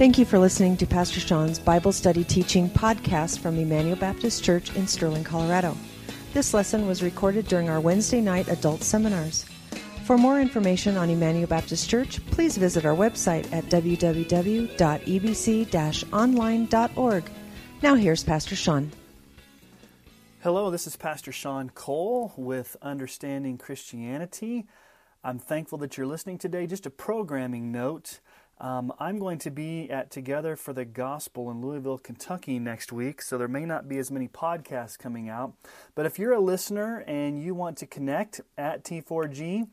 Thank you for listening to Pastor Sean's Bible Study Teaching podcast from Emmanuel Baptist Church in Sterling, Colorado. This lesson was recorded during our Wednesday night adult seminars. For more information on Emmanuel Baptist Church, please visit our website at www.ebc online.org. Now here's Pastor Sean. Hello, this is Pastor Sean Cole with Understanding Christianity. I'm thankful that you're listening today. Just a programming note. Um, I'm going to be at Together for the Gospel in Louisville, Kentucky next week, so there may not be as many podcasts coming out. But if you're a listener and you want to connect at T4G,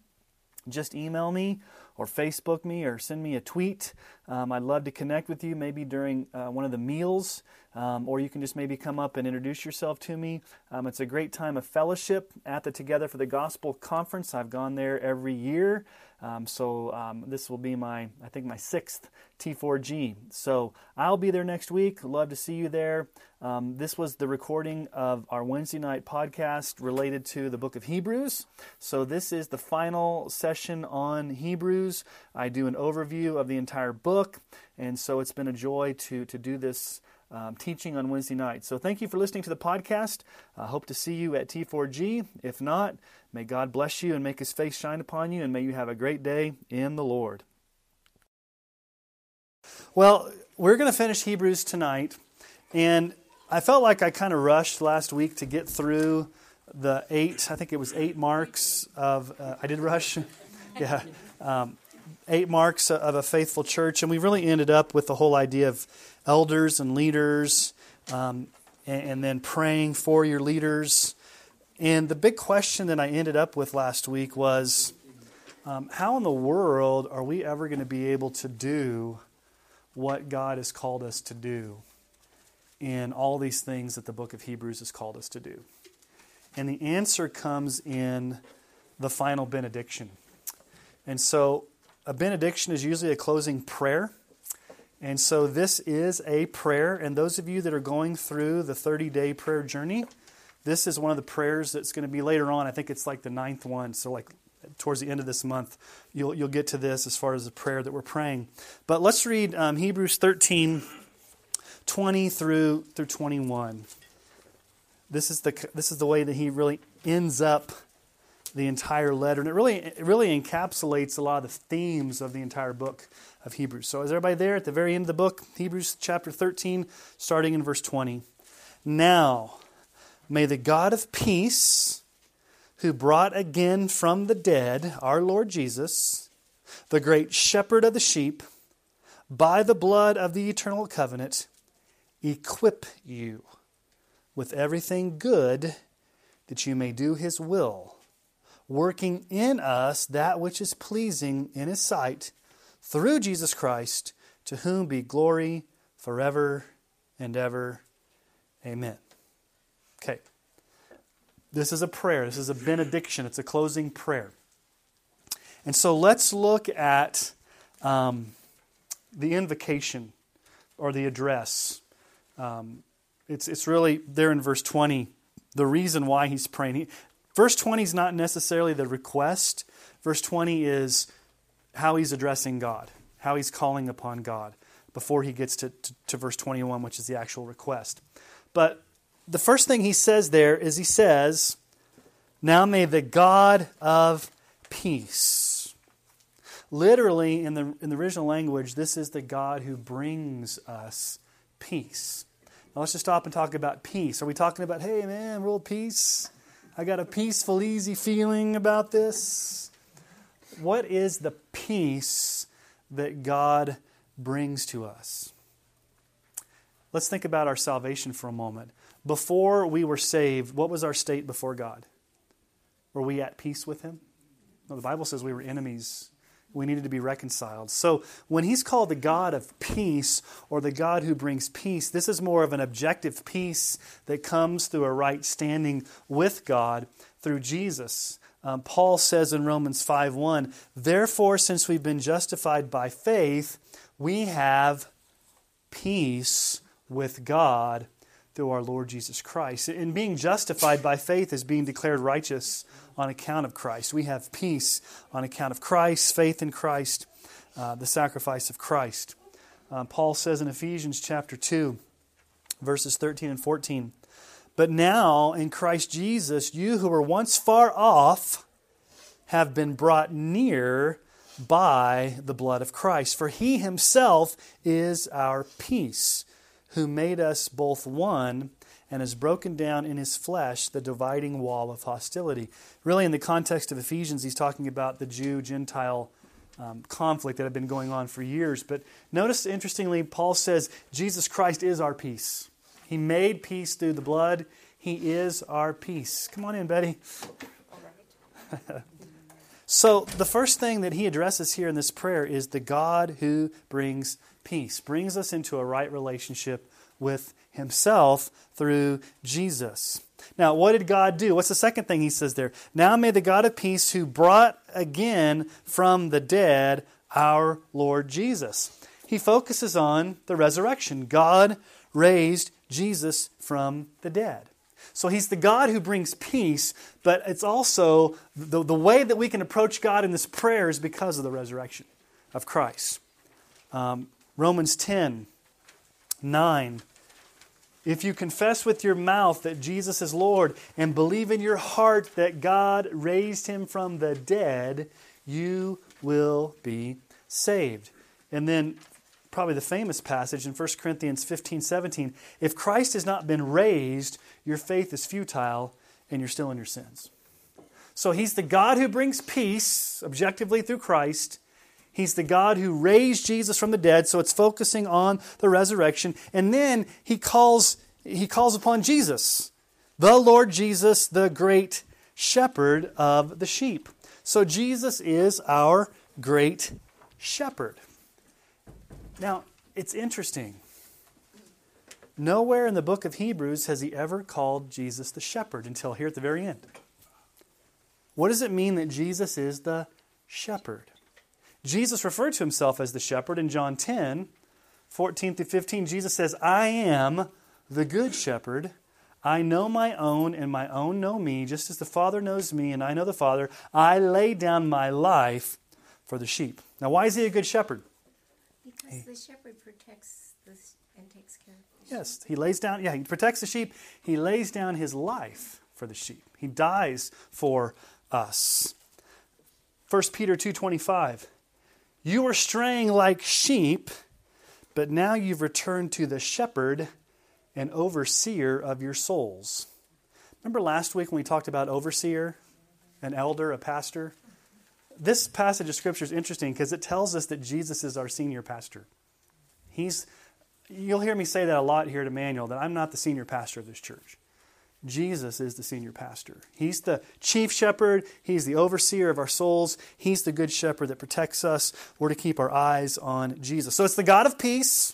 just email me or Facebook me or send me a tweet. Um, I'd love to connect with you maybe during uh, one of the meals, um, or you can just maybe come up and introduce yourself to me. Um, it's a great time of fellowship at the Together for the Gospel conference. I've gone there every year. Um, so um, this will be my, I think, my sixth T4G. So I'll be there next week. Love to see you there. Um, this was the recording of our Wednesday night podcast related to the book of Hebrews. So this is the final session on Hebrews. I do an overview of the entire book, and so it's been a joy to to do this. Um, teaching on Wednesday night. So, thank you for listening to the podcast. I hope to see you at T4G. If not, may God bless you and make his face shine upon you, and may you have a great day in the Lord. Well, we're going to finish Hebrews tonight, and I felt like I kind of rushed last week to get through the eight, I think it was eight marks of, uh, I did rush, yeah, um, eight marks of a faithful church. And we really ended up with the whole idea of elders and leaders, um, and, and then praying for your leaders. And the big question that I ended up with last week was um, how in the world are we ever going to be able to do what God has called us to do? in all these things that the book of Hebrews has called us to do? And the answer comes in the final benediction. And so, a benediction is usually a closing prayer. And so, this is a prayer. And those of you that are going through the 30 day prayer journey, this is one of the prayers that's going to be later on. I think it's like the ninth one. So, like towards the end of this month, you'll, you'll get to this as far as the prayer that we're praying. But let's read um, Hebrews 13 20 through through 21. This is the this is the way that he really ends up the entire letter, and it really it really encapsulates a lot of the themes of the entire book of Hebrews. So, is everybody there at the very end of the book, Hebrews chapter 13, starting in verse 20? Now, may the God of peace, who brought again from the dead our Lord Jesus, the great shepherd of the sheep, by the blood of the eternal covenant, equip you with everything good that you may do his will, working in us that which is pleasing in his sight through Jesus Christ, to whom be glory forever and ever. Amen. Okay. This is a prayer. This is a benediction. It's a closing prayer. And so let's look at um, the invocation or the address um, it's, it's really there in verse 20, the reason why he's praying. He, verse 20 is not necessarily the request, verse 20 is how he's addressing God, how he's calling upon God before he gets to, to, to verse 21, which is the actual request. But the first thing he says there is he says, Now may the God of peace. Literally, in the, in the original language, this is the God who brings us peace. Now let's just stop and talk about peace. Are we talking about, hey man, world peace? I got a peaceful, easy feeling about this. What is the peace that God brings to us? Let's think about our salvation for a moment. Before we were saved, what was our state before God? Were we at peace with Him? No, the Bible says we were enemies we needed to be reconciled. So when he's called the God of peace or the God who brings peace, this is more of an objective peace that comes through a right standing with God through Jesus. Um, Paul says in Romans 5:1, "Therefore since we've been justified by faith, we have peace with God through our Lord Jesus Christ." And being justified by faith is being declared righteous on account of Christ. We have peace on account of Christ, faith in Christ, uh, the sacrifice of Christ. Uh, Paul says in Ephesians chapter 2, verses 13 and 14, But now in Christ Jesus, you who were once far off have been brought near by the blood of Christ. For he himself is our peace, who made us both one and has broken down in his flesh the dividing wall of hostility. Really, in the context of Ephesians, he's talking about the Jew Gentile um, conflict that had been going on for years. But notice, interestingly, Paul says Jesus Christ is our peace. He made peace through the blood. He is our peace. Come on in, Betty. so, the first thing that he addresses here in this prayer is the God who brings peace, brings us into a right relationship with himself through Jesus. Now, what did God do? What's the second thing he says there? Now may the God of peace, who brought again from the dead our Lord Jesus. He focuses on the resurrection. God raised Jesus from the dead. So he's the God who brings peace, but it's also the, the way that we can approach God in this prayer is because of the resurrection of Christ. Um, Romans 10 9 if you confess with your mouth that Jesus is Lord and believe in your heart that God raised him from the dead, you will be saved. And then, probably the famous passage in 1 Corinthians 15 17 if Christ has not been raised, your faith is futile and you're still in your sins. So he's the God who brings peace objectively through Christ. He's the God who raised Jesus from the dead, so it's focusing on the resurrection. And then he calls, he calls upon Jesus, the Lord Jesus, the great shepherd of the sheep. So Jesus is our great shepherd. Now, it's interesting. Nowhere in the book of Hebrews has he ever called Jesus the shepherd until here at the very end. What does it mean that Jesus is the shepherd? Jesus referred to himself as the shepherd in John 10, 14 through 15. Jesus says, I am the good shepherd. I know my own, and my own know me, just as the Father knows me, and I know the Father. I lay down my life for the sheep. Now, why is he a good shepherd? Because the shepherd protects this and takes care of the Yes, he lays down, yeah, he protects the sheep. He lays down his life for the sheep. He dies for us. 1 Peter 2:25 you were straying like sheep, but now you've returned to the shepherd and overseer of your souls. Remember last week when we talked about overseer, an elder, a pastor? This passage of scripture is interesting because it tells us that Jesus is our senior pastor. He's you'll hear me say that a lot here at Emmanuel that I'm not the senior pastor of this church. Jesus is the senior pastor. He's the chief shepherd. He's the overseer of our souls. He's the good shepherd that protects us. We're to keep our eyes on Jesus. So it's the God of peace,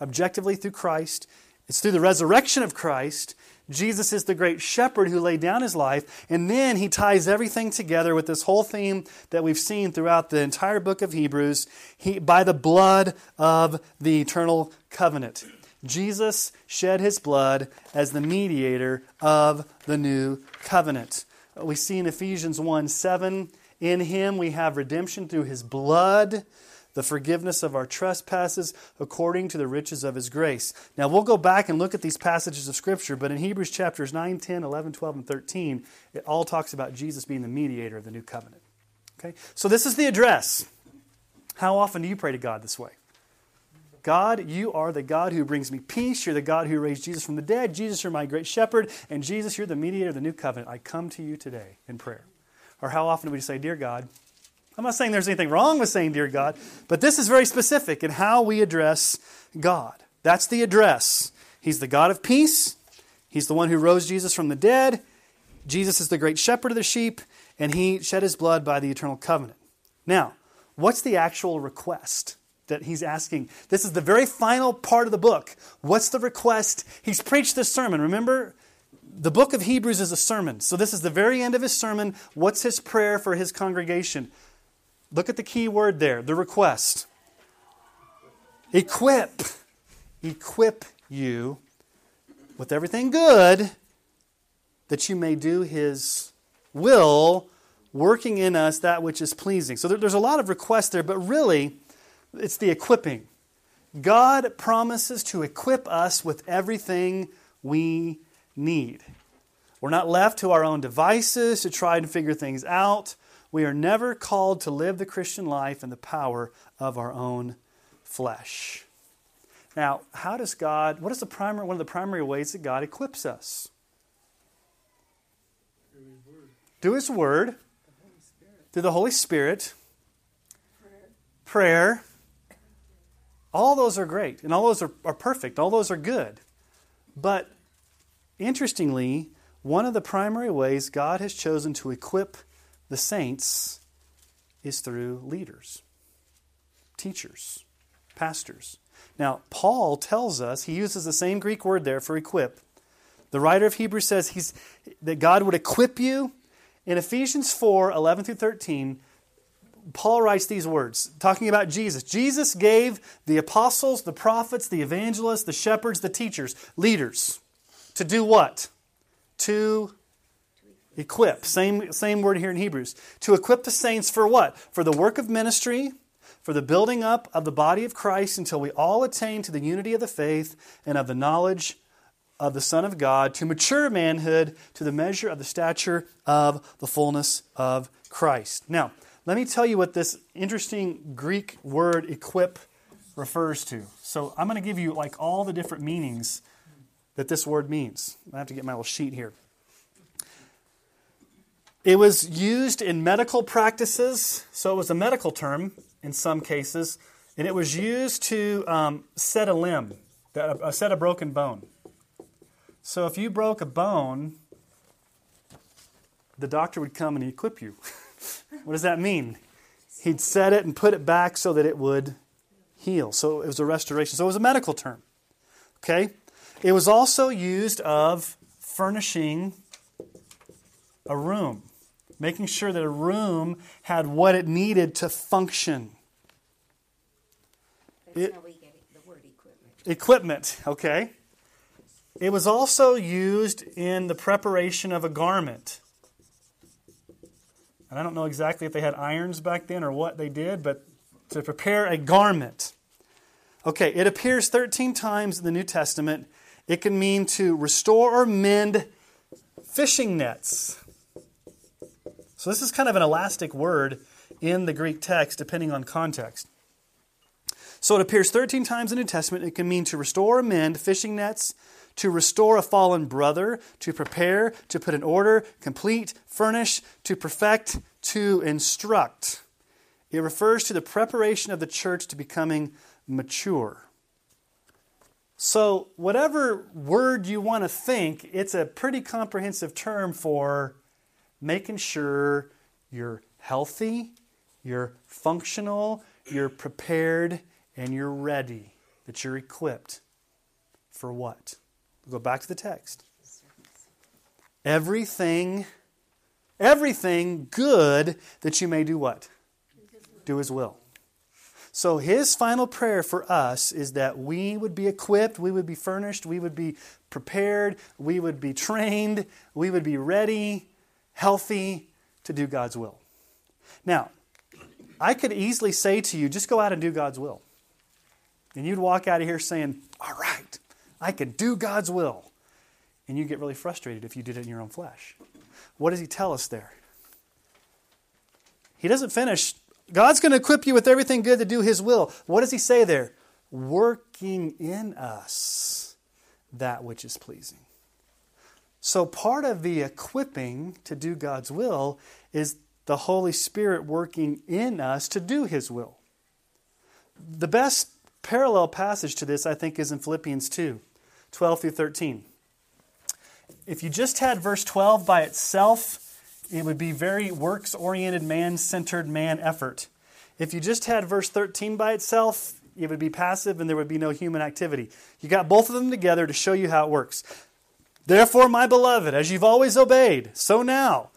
objectively through Christ. It's through the resurrection of Christ. Jesus is the great shepherd who laid down his life. And then he ties everything together with this whole theme that we've seen throughout the entire book of Hebrews he, by the blood of the eternal covenant. Jesus shed his blood as the mediator of the new covenant. We see in Ephesians 1 7, in him we have redemption through his blood, the forgiveness of our trespasses according to the riches of his grace. Now we'll go back and look at these passages of Scripture, but in Hebrews chapters 9, 10, 11, 12, and 13, it all talks about Jesus being the mediator of the new covenant. Okay? So this is the address. How often do you pray to God this way? God, you are the God who brings me peace. You're the God who raised Jesus from the dead. Jesus, you're my great shepherd. And Jesus, you're the mediator of the new covenant. I come to you today in prayer. Or how often do we say, Dear God? I'm not saying there's anything wrong with saying, Dear God, but this is very specific in how we address God. That's the address. He's the God of peace. He's the one who rose Jesus from the dead. Jesus is the great shepherd of the sheep, and he shed his blood by the eternal covenant. Now, what's the actual request? that he's asking. This is the very final part of the book. What's the request? He's preached this sermon. Remember, the book of Hebrews is a sermon. So this is the very end of his sermon. What's his prayer for his congregation? Look at the key word there the request. Equip. Equip you with everything good that you may do his will, working in us that which is pleasing. So there's a lot of requests there, but really, it's the equipping. God promises to equip us with everything we need. We're not left to our own devices to try and figure things out. We are never called to live the Christian life in the power of our own flesh. Now, how does God, what is the primary, one of the primary ways that God equips us? Do His Word, through the Holy Spirit, prayer. All those are great, and all those are, are perfect. All those are good. But interestingly, one of the primary ways God has chosen to equip the saints is through leaders, teachers, pastors. Now, Paul tells us, he uses the same Greek word there for equip. The writer of Hebrews says he's, that God would equip you. In Ephesians 4 11 through 13, Paul writes these words, talking about Jesus. Jesus gave the apostles, the prophets, the evangelists, the shepherds, the teachers, leaders, to do what? To equip. Same, same word here in Hebrews. To equip the saints for what? For the work of ministry, for the building up of the body of Christ until we all attain to the unity of the faith and of the knowledge of the Son of God, to mature manhood, to the measure of the stature of the fullness of Christ. Now, let me tell you what this interesting Greek word equip refers to. So I'm going to give you like all the different meanings that this word means. I have to get my little sheet here. It was used in medical practices, so it was a medical term in some cases, and it was used to um, set a limb, uh, set a broken bone. So if you broke a bone, the doctor would come and equip you. what does that mean? He'd set it and put it back so that it would heal. So it was a restoration. So it was a medical term. Okay? It was also used of furnishing a room making sure that a room had what it needed to function. It, equipment. Equipment, okay. It was also used in the preparation of a garment. And I don't know exactly if they had irons back then or what they did, but to prepare a garment. Okay, it appears 13 times in the New Testament. It can mean to restore or mend fishing nets. So this is kind of an elastic word in the Greek text, depending on context. So it appears 13 times in the New Testament. It can mean to restore or mend fishing nets, to restore a fallen brother, to prepare, to put in order, complete, furnish, to perfect, to instruct. It refers to the preparation of the church to becoming mature. So, whatever word you want to think, it's a pretty comprehensive term for making sure you're healthy, you're functional, you're prepared, and you're ready, that you're equipped for what? We'll go back to the text. Everything, everything good that you may do what? Do his will. So his final prayer for us is that we would be equipped, we would be furnished, we would be prepared, we would be trained, we would be ready healthy to do God's will. Now, I could easily say to you, just go out and do God's will. And you'd walk out of here saying, All right, I can do God's will. And you get really frustrated if you did it in your own flesh. What does he tell us there? He doesn't finish. God's going to equip you with everything good to do his will. What does he say there? Working in us that which is pleasing. So, part of the equipping to do God's will is the Holy Spirit working in us to do His will. The best parallel passage to this, I think, is in Philippians 2 12 through 13. If you just had verse 12 by itself, it would be very works oriented, man centered, man effort. If you just had verse 13 by itself, it would be passive and there would be no human activity. You got both of them together to show you how it works. Therefore, my beloved, as you've always obeyed, so now,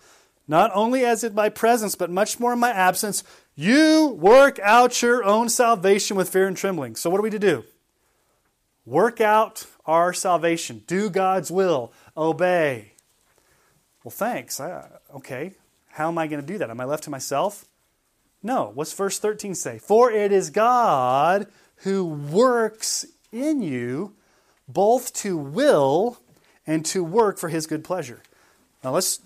not only as in my presence, but much more in my absence, you work out your own salvation with fear and trembling. So, what are we to do? Work out our salvation. Do God's will. Obey. Well, thanks. I, okay. How am I going to do that? Am I left to myself? No. What's verse 13 say? For it is God who works in you both to will and to work for his good pleasure. Now let's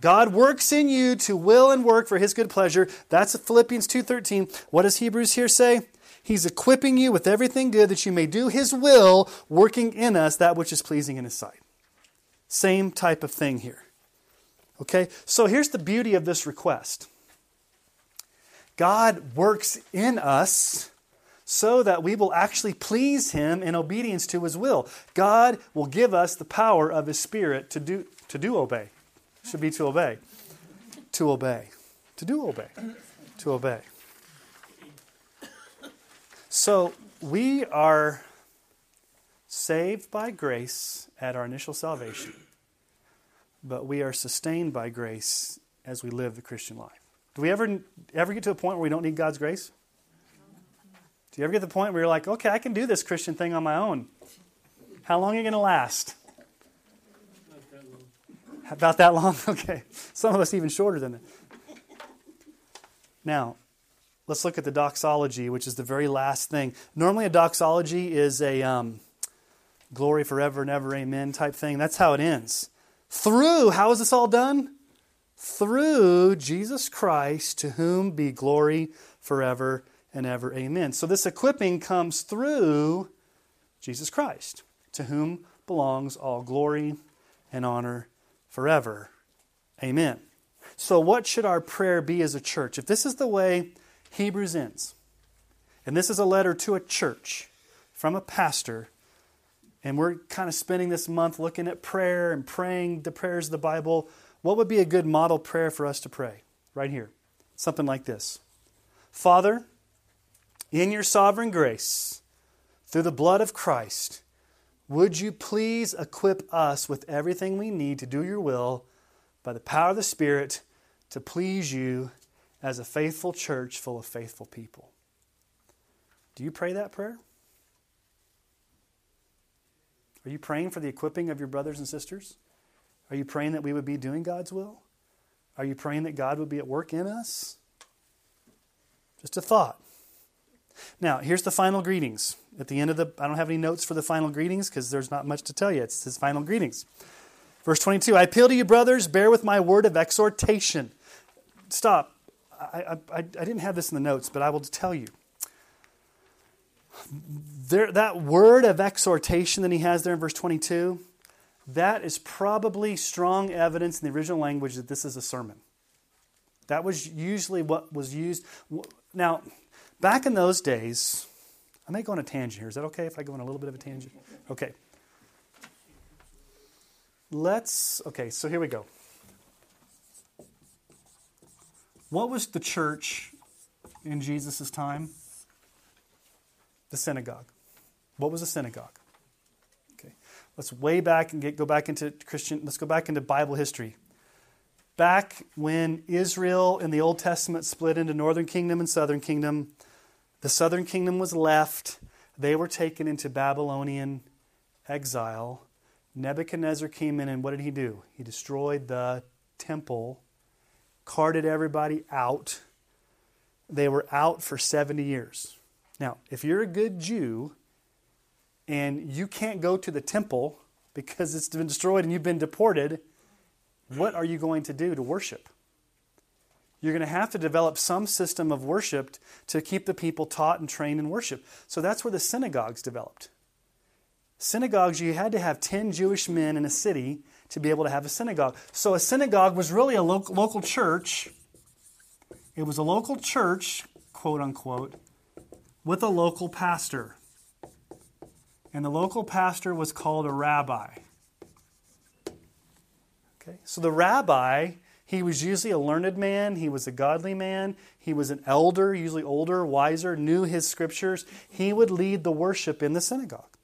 God works in you to will and work for his good pleasure. That's Philippians 2:13. What does Hebrews here say? He's equipping you with everything good that you may do his will, working in us that which is pleasing in his sight. Same type of thing here. Okay? So here's the beauty of this request. God works in us so that we will actually please him in obedience to his will. God will give us the power of his spirit to do to do obey should be to obey. To obey. To do obey. To obey. So we are saved by grace at our initial salvation, but we are sustained by grace as we live the Christian life. Do we ever ever get to a point where we don't need God's grace? Do you ever get to the point where you're like, okay, I can do this Christian thing on my own? How long are you going to last? About that long? Okay. Some of us even shorter than that. Now, let's look at the doxology, which is the very last thing. Normally, a doxology is a um, glory forever and ever, amen type thing. That's how it ends. Through, how is this all done? Through Jesus Christ, to whom be glory forever and ever, amen. So, this equipping comes through Jesus Christ, to whom belongs all glory and honor forever. Amen. So, what should our prayer be as a church? If this is the way Hebrews ends, and this is a letter to a church from a pastor, and we're kind of spending this month looking at prayer and praying the prayers of the Bible, what would be a good model prayer for us to pray? Right here. Something like this Father, in your sovereign grace, through the blood of Christ, would you please equip us with everything we need to do your will by the power of the Spirit to please you as a faithful church full of faithful people? Do you pray that prayer? Are you praying for the equipping of your brothers and sisters? Are you praying that we would be doing God's will? Are you praying that God would be at work in us? Just a thought. Now, here's the final greetings. At the end of the, I don't have any notes for the final greetings because there's not much to tell you. It's his final greetings. Verse 22 I appeal to you, brothers, bear with my word of exhortation. Stop. I, I, I didn't have this in the notes, but I will tell you. There, that word of exhortation that he has there in verse 22, that is probably strong evidence in the original language that this is a sermon. That was usually what was used. Now, Back in those days, I may go on a tangent here. Is that okay if I go on a little bit of a tangent? Okay. Let's, okay, so here we go. What was the church in Jesus' time? The synagogue. What was a synagogue? Okay. Let's way back and get, go back into Christian, let's go back into Bible history. Back when Israel in the Old Testament split into northern kingdom and southern kingdom, the southern kingdom was left. They were taken into Babylonian exile. Nebuchadnezzar came in, and what did he do? He destroyed the temple, carted everybody out. They were out for 70 years. Now, if you're a good Jew and you can't go to the temple because it's been destroyed and you've been deported, what are you going to do to worship? You're going to have to develop some system of worship to keep the people taught and trained in worship. So that's where the synagogues developed. Synagogues, you had to have 10 Jewish men in a city to be able to have a synagogue. So a synagogue was really a local, local church. It was a local church, quote unquote, with a local pastor. And the local pastor was called a rabbi. Okay, so the rabbi he was usually a learned man, he was a godly man, he was an elder, usually older, wiser, knew his scriptures. He would lead the worship in the synagogue.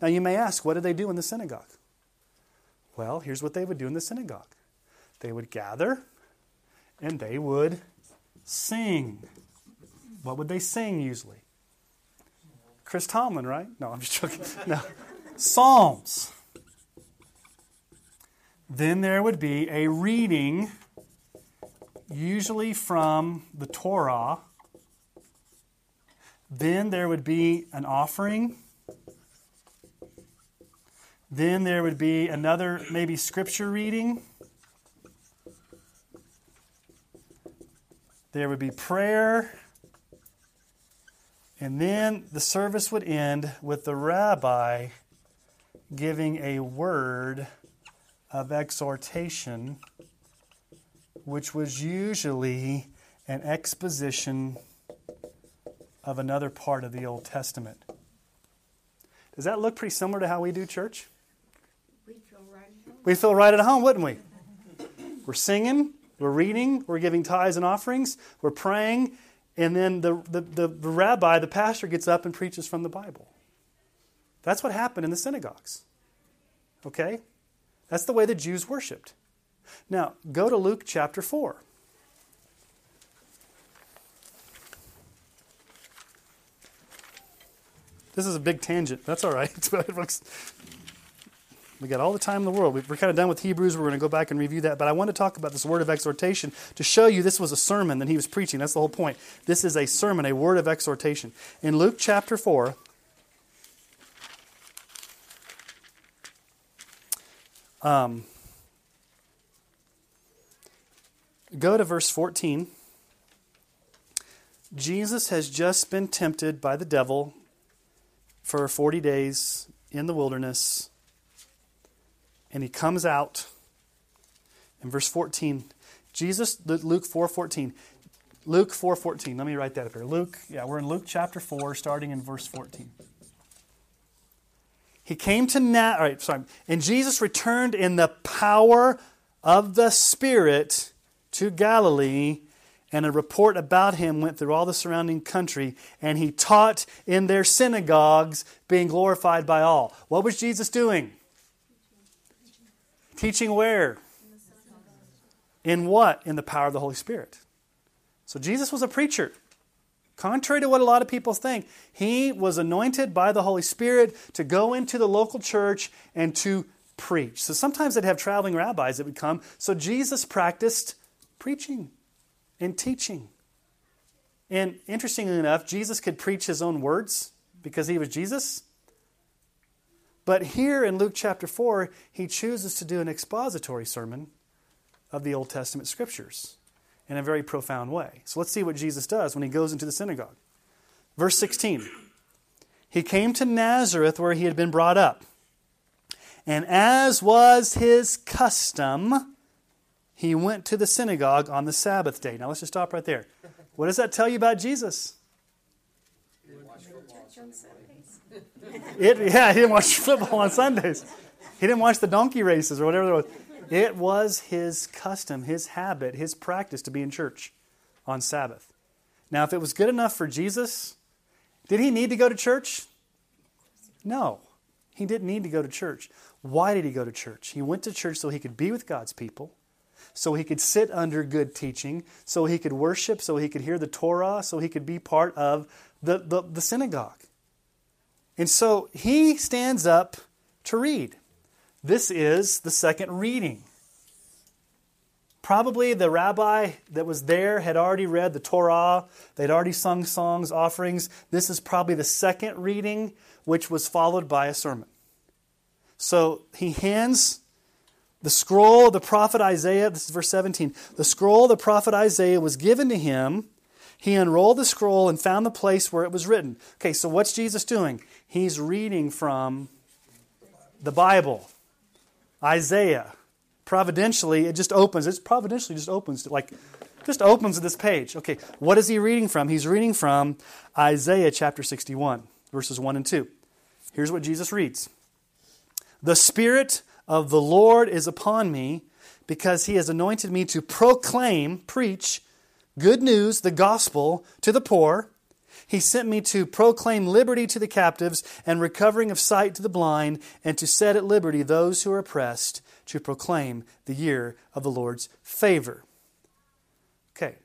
Now you may ask, what did they do in the synagogue? Well, here's what they would do in the synagogue they would gather and they would sing. What would they sing usually? Chris Tomlin, right? No, I'm just joking. No. Psalms. Then there would be a reading usually from the Torah. Then there would be an offering. Then there would be another, maybe scripture reading. There would be prayer. And then the service would end with the rabbi giving a word of exhortation, which was usually an exposition of another part of the Old Testament. Does that look pretty similar to how we do church? We feel right at home. We feel right at home, wouldn't we? We're singing, we're reading, we're giving tithes and offerings, we're praying, and then the, the, the, the rabbi, the pastor, gets up and preaches from the Bible. That's what happened in the synagogues. Okay? That's the way the Jews worshiped. Now, go to Luke chapter 4. This is a big tangent. That's all right. We got all the time in the world. We're kind of done with Hebrews. We're going to go back and review that. But I want to talk about this word of exhortation to show you this was a sermon that he was preaching. That's the whole point. This is a sermon, a word of exhortation. In Luke chapter 4, um, go to verse 14. Jesus has just been tempted by the devil for 40 days in the wilderness and he comes out. In verse 14 jesus luke 4.14 luke 4.14 let me write that up here. Luke yeah we're in luke chapter 4 starting in verse 14 he came to Na- all right sorry and jesus returned in the power of the spirit to galilee and a report about him went through all the surrounding country and he taught in their synagogues being glorified by all what was jesus doing Teaching where? In what? In the power of the Holy Spirit. So Jesus was a preacher. Contrary to what a lot of people think, he was anointed by the Holy Spirit to go into the local church and to preach. So sometimes they'd have traveling rabbis that would come. So Jesus practiced preaching and teaching. And interestingly enough, Jesus could preach his own words because he was Jesus. But here in Luke chapter 4, he chooses to do an expository sermon of the Old Testament scriptures in a very profound way. So let's see what Jesus does when he goes into the synagogue. Verse 16 He came to Nazareth where he had been brought up. And as was his custom, he went to the synagogue on the Sabbath day. Now let's just stop right there. What does that tell you about Jesus? It, yeah, he didn't watch football on Sundays. He didn't watch the donkey races or whatever there was. It was his custom, his habit, his practice to be in church on Sabbath. Now, if it was good enough for Jesus, did he need to go to church? No, he didn't need to go to church. Why did he go to church? He went to church so he could be with God's people, so he could sit under good teaching, so he could worship, so he could hear the Torah, so he could be part of the, the, the synagogue. And so he stands up to read. This is the second reading. Probably the rabbi that was there had already read the Torah, they'd already sung songs, offerings. This is probably the second reading, which was followed by a sermon. So he hands the scroll of the prophet Isaiah, this is verse 17. The scroll of the prophet Isaiah was given to him. He unrolled the scroll and found the place where it was written. Okay, so what's Jesus doing? He's reading from the Bible, Isaiah. Providentially, it just opens. It's providentially just opens, like, just opens this page. Okay, what is he reading from? He's reading from Isaiah chapter 61, verses 1 and 2. Here's what Jesus reads The Spirit of the Lord is upon me because he has anointed me to proclaim, preach good news, the gospel, to the poor. He sent me to proclaim liberty to the captives and recovering of sight to the blind, and to set at liberty those who are oppressed, to proclaim the year of the Lord's favor. Okay.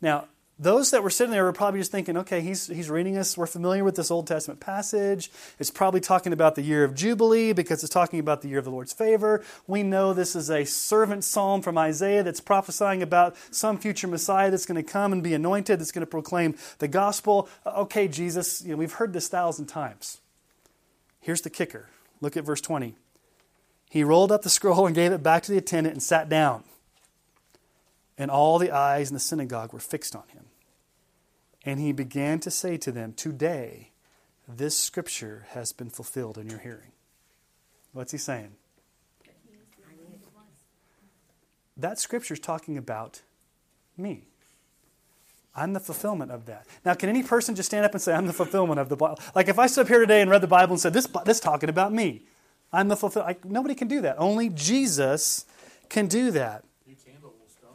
Now, those that were sitting there were probably just thinking, okay, he's, he's reading us. We're familiar with this Old Testament passage. It's probably talking about the year of Jubilee because it's talking about the year of the Lord's favor. We know this is a servant psalm from Isaiah that's prophesying about some future Messiah that's going to come and be anointed, that's going to proclaim the gospel. Uh, okay, Jesus, you know, we've heard this thousand times. Here's the kicker look at verse 20. He rolled up the scroll and gave it back to the attendant and sat down. And all the eyes in the synagogue were fixed on him. And he began to say to them, Today, this scripture has been fulfilled in your hearing. What's he saying? That scripture is talking about me. I'm the fulfillment of that. Now, can any person just stand up and say, I'm the fulfillment of the Bible? Like if I stood up here today and read the Bible and said, This, this is talking about me. I'm the fulfillment. Nobody can do that. Only Jesus can do that.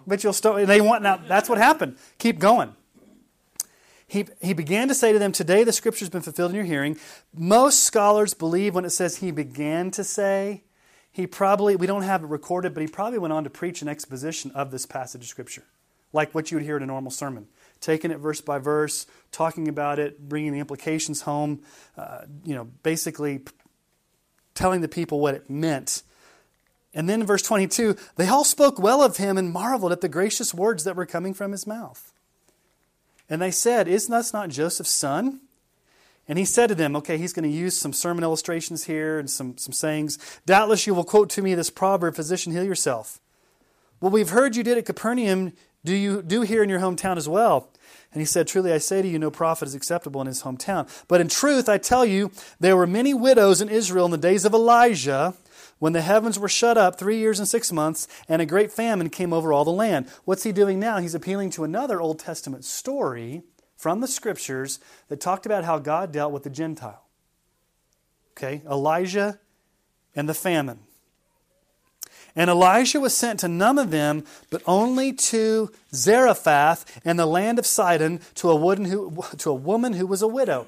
But you'll still, they want, now that's what happened. Keep going. He, he began to say to them, Today the scripture has been fulfilled in your hearing. Most scholars believe when it says he began to say, he probably, we don't have it recorded, but he probably went on to preach an exposition of this passage of scripture, like what you would hear in a normal sermon. Taking it verse by verse, talking about it, bringing the implications home, uh, you know, basically telling the people what it meant. And then in verse 22, they all spoke well of him and marveled at the gracious words that were coming from his mouth. And they said, Is not this not Joseph's son? And he said to them, okay, he's going to use some sermon illustrations here and some, some sayings. Doubtless you will quote to me this proverb, physician, heal yourself. Well, we've heard you did at Capernaum. Do you do here in your hometown as well? And he said, Truly I say to you, no prophet is acceptable in his hometown. But in truth, I tell you, there were many widows in Israel in the days of Elijah when the heavens were shut up three years and six months, and a great famine came over all the land. What's he doing now? He's appealing to another Old Testament story from the scriptures that talked about how God dealt with the Gentile. Okay, Elijah and the famine. And Elijah was sent to none of them, but only to Zarephath and the land of Sidon, to a, who, to a woman who was a widow.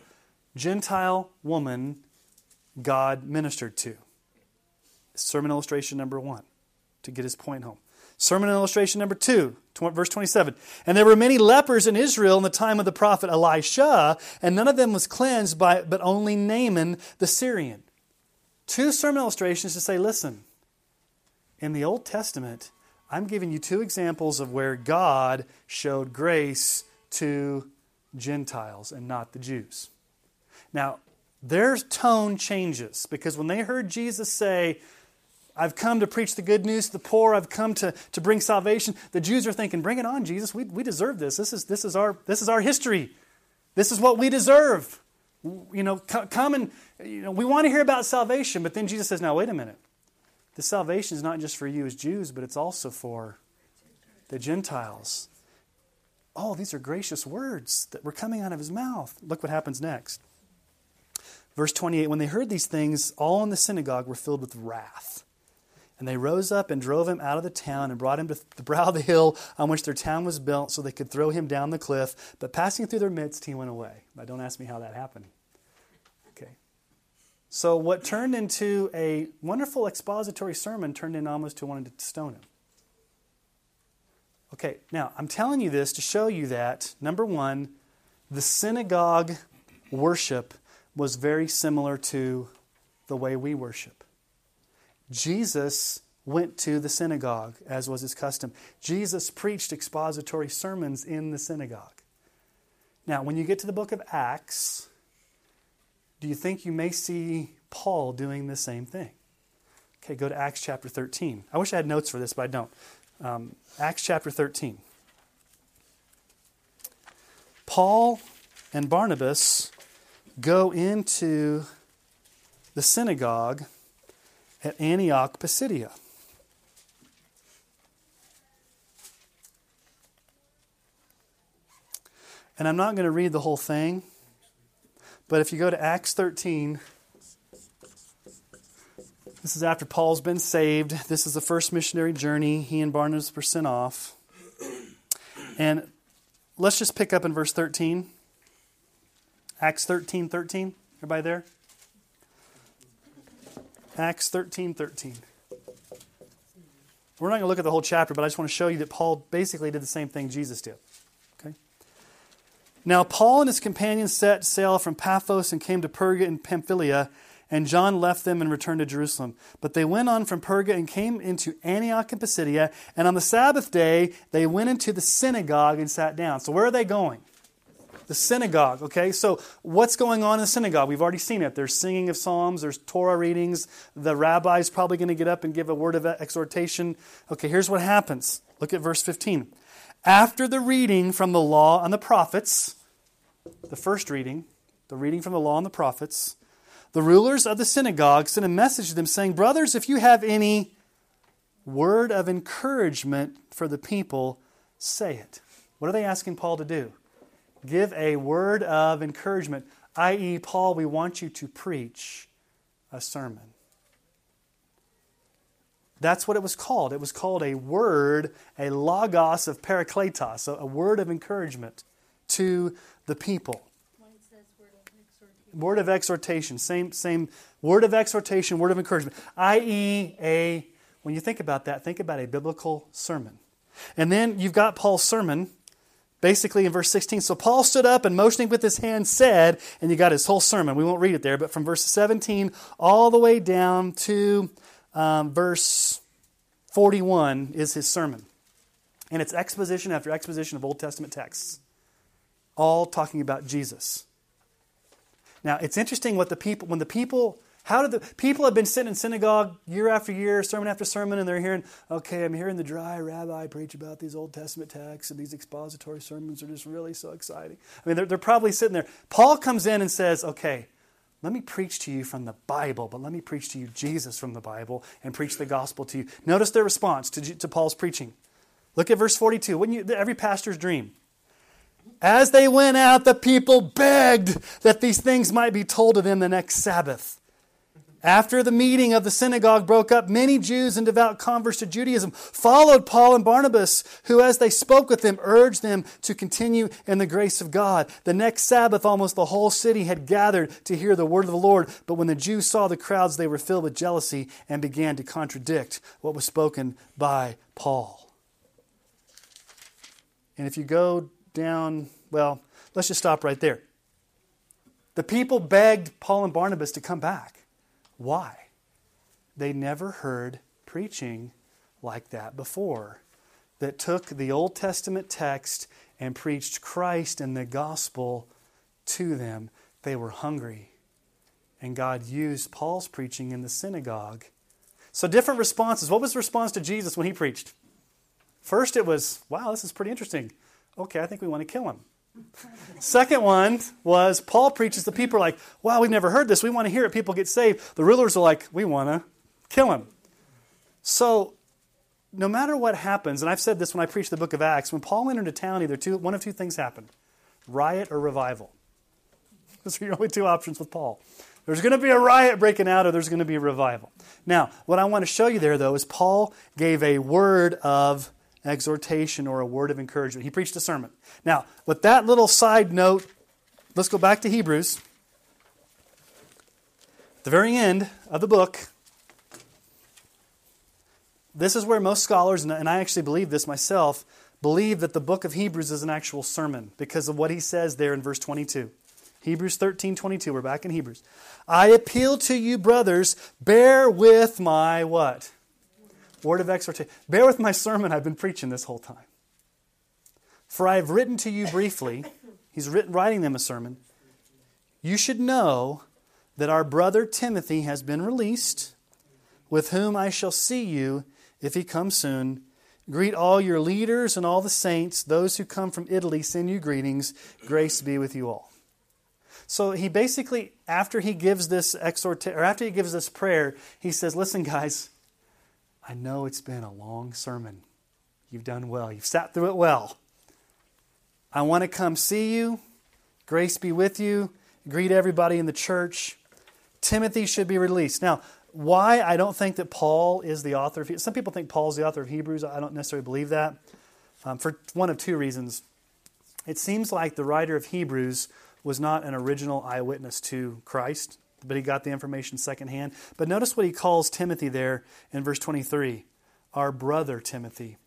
Gentile woman God ministered to. Sermon illustration number one to get his point home. Sermon illustration number two, verse 27. And there were many lepers in Israel in the time of the prophet Elisha, and none of them was cleansed by, but only Naaman the Syrian. Two sermon illustrations to say, listen, in the Old Testament, I'm giving you two examples of where God showed grace to Gentiles and not the Jews. Now, their tone changes because when they heard Jesus say, I've come to preach the good news to the poor. I've come to, to bring salvation. The Jews are thinking, bring it on, Jesus. We, we deserve this. This is, this, is our, this is our history. This is what we deserve. You know, come and, you know, we want to hear about salvation. But then Jesus says, now, wait a minute. The salvation is not just for you as Jews, but it's also for the Gentiles. Oh, these are gracious words that were coming out of his mouth. Look what happens next. Verse 28 When they heard these things, all in the synagogue were filled with wrath. And they rose up and drove him out of the town and brought him to the brow of the hill on which their town was built so they could throw him down the cliff. But passing through their midst, he went away. But don't ask me how that happened. Okay. So, what turned into a wonderful expository sermon turned in almost to wanting to stone him. Okay, now I'm telling you this to show you that, number one, the synagogue worship was very similar to the way we worship. Jesus went to the synagogue, as was his custom. Jesus preached expository sermons in the synagogue. Now, when you get to the book of Acts, do you think you may see Paul doing the same thing? Okay, go to Acts chapter 13. I wish I had notes for this, but I don't. Um, Acts chapter 13. Paul and Barnabas go into the synagogue at Antioch, Pisidia. And I'm not going to read the whole thing, but if you go to Acts 13, this is after Paul's been saved. This is the first missionary journey. He and Barnabas were sent off. And let's just pick up in verse 13. Acts 13 13. Everybody there? Acts 13 13. We're not going to look at the whole chapter, but I just want to show you that Paul basically did the same thing Jesus did. Okay? Now, Paul and his companions set sail from Paphos and came to Perga in Pamphylia, and John left them and returned to Jerusalem. But they went on from Perga and came into Antioch and Pisidia, and on the Sabbath day they went into the synagogue and sat down. So, where are they going? The synagogue, okay? So, what's going on in the synagogue? We've already seen it. There's singing of psalms, there's Torah readings. The rabbi's probably going to get up and give a word of exhortation. Okay, here's what happens. Look at verse 15. After the reading from the law and the prophets, the first reading, the reading from the law and the prophets, the rulers of the synagogue sent a message to them saying, Brothers, if you have any word of encouragement for the people, say it. What are they asking Paul to do? Give a word of encouragement, i.e., Paul, we want you to preach a sermon. That's what it was called. It was called a word, a logos of parakletos, a word of encouragement to the people. Word of exhortation, same, same word of exhortation, word of encouragement, i.e., a, when you think about that, think about a biblical sermon. And then you've got Paul's sermon, basically in verse 16. So Paul stood up and motioning with his hand said, and you got his whole sermon. We won't read it there, but from verse 17 all the way down to um, verse 41 is his sermon. And it's exposition after exposition of Old Testament texts, all talking about Jesus. Now, it's interesting what the people, when the people, how did the people have been sitting in synagogue year after year, sermon after sermon, and they're hearing, okay, I'm hearing the dry rabbi preach about these Old Testament texts, and these expository sermons are just really so exciting. I mean, they're, they're probably sitting there. Paul comes in and says, okay, let me preach to you from the Bible, but let me preach to you Jesus from the Bible and preach the gospel to you. Notice their response to, to Paul's preaching. Look at verse 42. Wouldn't you, every pastor's dream. As they went out, the people begged that these things might be told to them the next Sabbath. After the meeting of the synagogue broke up, many Jews and devout converts to Judaism followed Paul and Barnabas, who, as they spoke with them, urged them to continue in the grace of God. The next Sabbath, almost the whole city had gathered to hear the word of the Lord. But when the Jews saw the crowds, they were filled with jealousy and began to contradict what was spoken by Paul. And if you go down, well, let's just stop right there. The people begged Paul and Barnabas to come back. Why? They never heard preaching like that before, that took the Old Testament text and preached Christ and the gospel to them. They were hungry. And God used Paul's preaching in the synagogue. So, different responses. What was the response to Jesus when he preached? First, it was, wow, this is pretty interesting. Okay, I think we want to kill him. Second one was Paul preaches. The people are like, wow, we've never heard this. We want to hear it. People get saved. The rulers are like, we want to kill him. So, no matter what happens, and I've said this when I preach the book of Acts, when Paul went into town, either two, one of two things happened riot or revival. Those are your only two options with Paul. There's going to be a riot breaking out, or there's going to be a revival. Now, what I want to show you there, though, is Paul gave a word of exhortation or a word of encouragement. He preached a sermon. Now, with that little side note, let's go back to Hebrews. the very end of the book, this is where most scholars, and I actually believe this myself, believe that the book of Hebrews is an actual sermon because of what he says there in verse 22. Hebrews 13, 22. We're back in Hebrews. I appeal to you, brothers, bear with my what? Word of exhortation. Bear with my sermon I've been preaching this whole time. For I have written to you briefly, he's written, writing them a sermon. You should know that our brother Timothy has been released, with whom I shall see you if he comes soon. Greet all your leaders and all the saints. Those who come from Italy send you greetings. Grace be with you all. So he basically, after he gives this exhortation, or after he gives this prayer, he says, Listen, guys, I know it's been a long sermon. You've done well. You've sat through it well. I want to come see you. Grace be with you. Greet everybody in the church. Timothy should be released. Now, why I don't think that Paul is the author of some people think Paul's the author of Hebrews. I don't necessarily believe that um, for one of two reasons. It seems like the writer of Hebrews was not an original eyewitness to Christ but he got the information secondhand. But notice what he calls Timothy there in verse 23 our brother Timothy.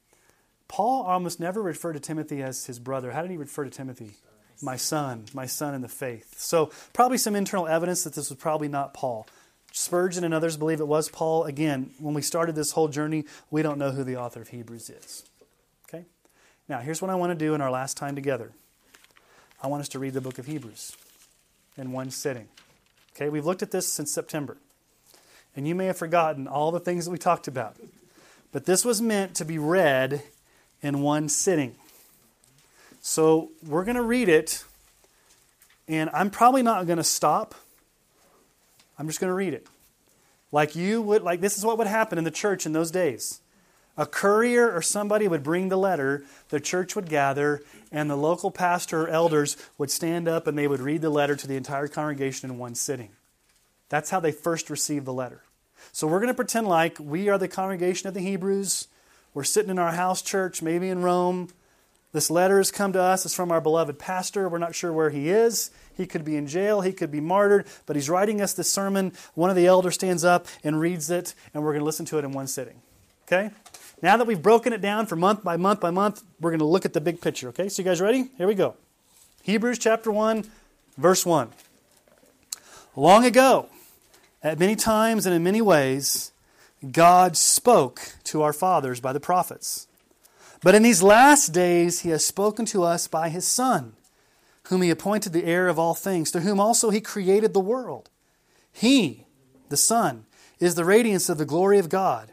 Paul almost never referred to Timothy as his brother. How did he refer to Timothy? My son, my son in the faith. So, probably some internal evidence that this was probably not Paul. Spurgeon and others believe it was Paul. Again, when we started this whole journey, we don't know who the author of Hebrews is. Okay? Now, here's what I want to do in our last time together I want us to read the book of Hebrews in one sitting. Okay? We've looked at this since September. And you may have forgotten all the things that we talked about. But this was meant to be read in one sitting. So we're going to read it, and I'm probably not going to stop. I'm just going to read it. Like you would, like this is what would happen in the church in those days. A courier or somebody would bring the letter, the church would gather, and the local pastor or elders would stand up and they would read the letter to the entire congregation in one sitting. That's how they first received the letter. So we're going to pretend like we are the congregation of the Hebrews. We're sitting in our house church, maybe in Rome. This letter has come to us. It's from our beloved pastor. We're not sure where he is. He could be in jail. He could be martyred. But he's writing us this sermon. One of the elders stands up and reads it, and we're going to listen to it in one sitting. Okay? Now that we've broken it down for month by month by month, we're going to look at the big picture. Okay? So, you guys ready? Here we go. Hebrews chapter 1, verse 1. Long ago, at many times and in many ways, God spoke to our fathers by the prophets. But in these last days, He has spoken to us by His Son, whom He appointed the heir of all things, to whom also He created the world. He, the Son, is the radiance of the glory of God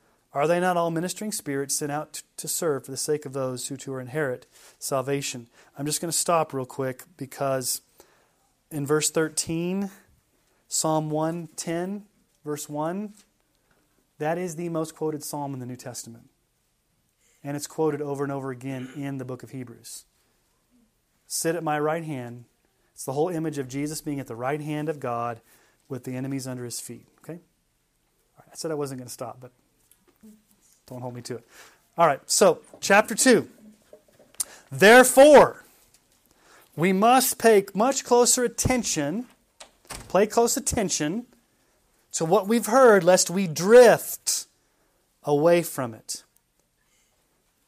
Are they not all ministering spirits sent out to serve for the sake of those who to inherit salvation? I'm just going to stop real quick because in verse 13, Psalm 110, verse 1, that is the most quoted psalm in the New Testament. And it's quoted over and over again in the book of Hebrews. Sit at my right hand. It's the whole image of Jesus being at the right hand of God with the enemies under his feet. Okay? I said I wasn't going to stop, but don't hold me to it. All right, so chapter 2. Therefore, we must pay much closer attention, pay close attention to what we've heard, lest we drift away from it.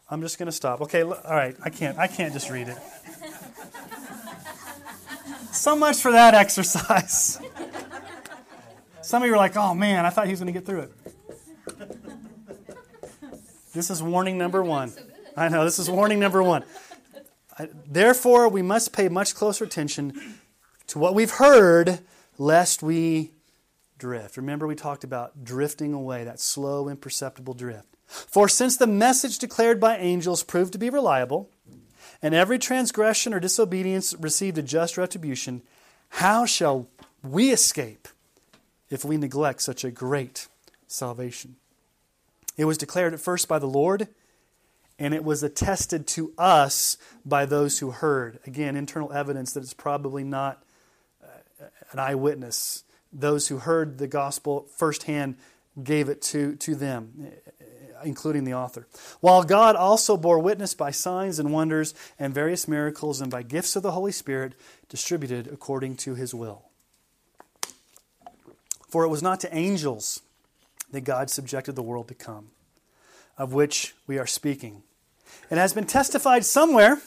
I'm just going to stop. Okay, all right. I can't. I can't just read it. So much for that exercise. Some of you are like, "Oh man, I thought he was going to get through it." This is warning number one. I know this is warning number one. Therefore, we must pay much closer attention to what we've heard, lest we drift. Remember, we talked about drifting away, that slow, imperceptible drift. For since the message declared by angels proved to be reliable, and every transgression or disobedience received a just retribution, how shall we escape if we neglect such a great salvation? It was declared at first by the Lord, and it was attested to us by those who heard. Again, internal evidence that it's probably not uh, an eyewitness those who heard the gospel firsthand gave it to, to them, including the author. While God also bore witness by signs and wonders and various miracles and by gifts of the Holy Spirit distributed according to his will. For it was not to angels that God subjected the world to come, of which we are speaking. It has been testified somewhere,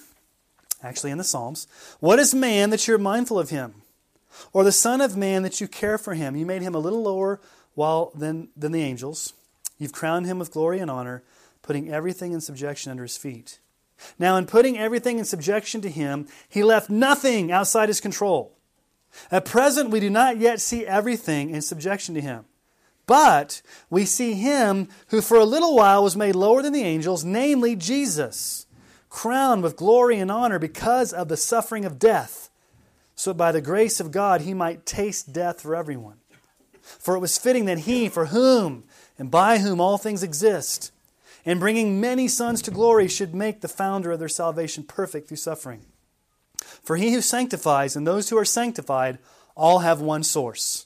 actually in the Psalms, What is man that you're mindful of him? Or the Son of Man that you care for him? You made him a little lower while, than, than the angels. You've crowned him with glory and honor, putting everything in subjection under his feet. Now, in putting everything in subjection to him, he left nothing outside his control. At present, we do not yet see everything in subjection to him. But we see him who for a little while was made lower than the angels, namely Jesus, crowned with glory and honor because of the suffering of death, so by the grace of God he might taste death for everyone. For it was fitting that he, for whom and by whom all things exist, in bringing many sons to glory, should make the founder of their salvation perfect through suffering. For he who sanctifies and those who are sanctified all have one source.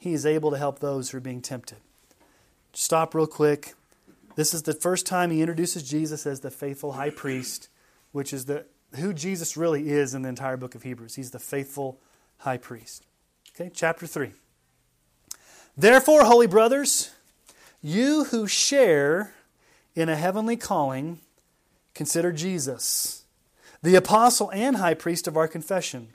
he is able to help those who are being tempted. Stop real quick. This is the first time he introduces Jesus as the faithful high priest, which is the, who Jesus really is in the entire book of Hebrews. He's the faithful high priest. Okay, chapter 3. Therefore, holy brothers, you who share in a heavenly calling, consider Jesus the apostle and high priest of our confession,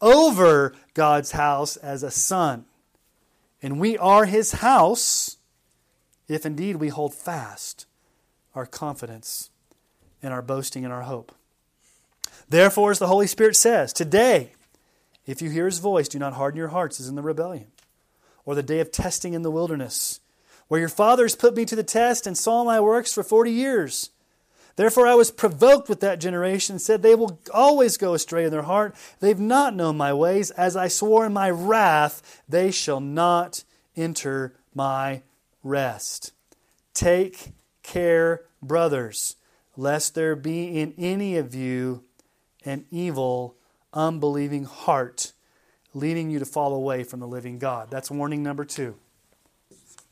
over God's house as a son. And we are his house if indeed we hold fast our confidence and our boasting and our hope. Therefore, as the Holy Spirit says, today, if you hear his voice, do not harden your hearts as in the rebellion, or the day of testing in the wilderness, where your fathers put me to the test and saw my works for forty years. Therefore, I was provoked with that generation and said, They will always go astray in their heart. They've not known my ways. As I swore in my wrath, they shall not enter my rest. Take care, brothers, lest there be in any of you an evil, unbelieving heart, leading you to fall away from the living God. That's warning number two.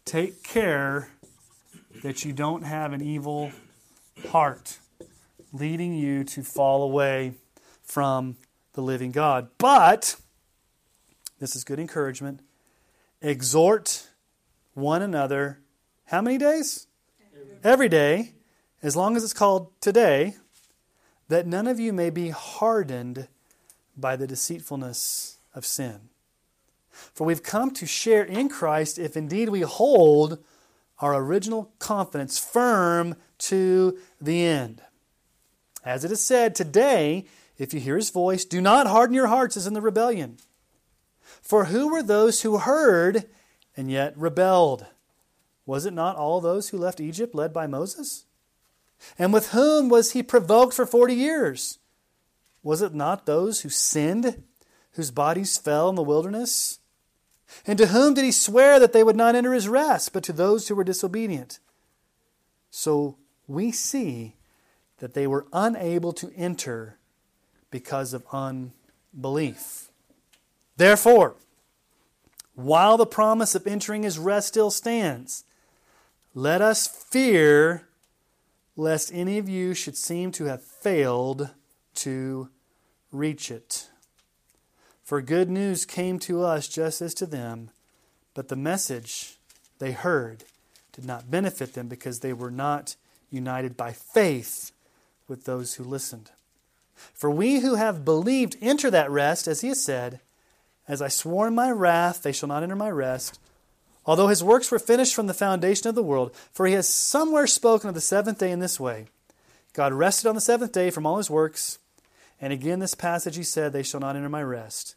Take care that you don't have an evil heart, leading you to fall away from the living God. But, this is good encouragement, exhort one another how many days? Every day, as long as it's called today, that none of you may be hardened by the deceitfulness of sin. For we've come to share in Christ if indeed we hold our original confidence firm to the end. As it is said, today, if you hear his voice, do not harden your hearts as in the rebellion. For who were those who heard and yet rebelled? Was it not all those who left Egypt led by Moses? And with whom was he provoked for forty years? Was it not those who sinned, whose bodies fell in the wilderness? And to whom did he swear that they would not enter his rest, but to those who were disobedient? So we see that they were unable to enter because of unbelief. Therefore, while the promise of entering his rest still stands, let us fear lest any of you should seem to have failed to reach it. For good news came to us just as to them, but the message they heard did not benefit them because they were not united by faith with those who listened. For we who have believed enter that rest, as he has said, As I swore in my wrath, they shall not enter my rest. Although his works were finished from the foundation of the world, for he has somewhere spoken of the seventh day in this way God rested on the seventh day from all his works. And again, this passage he said, They shall not enter my rest.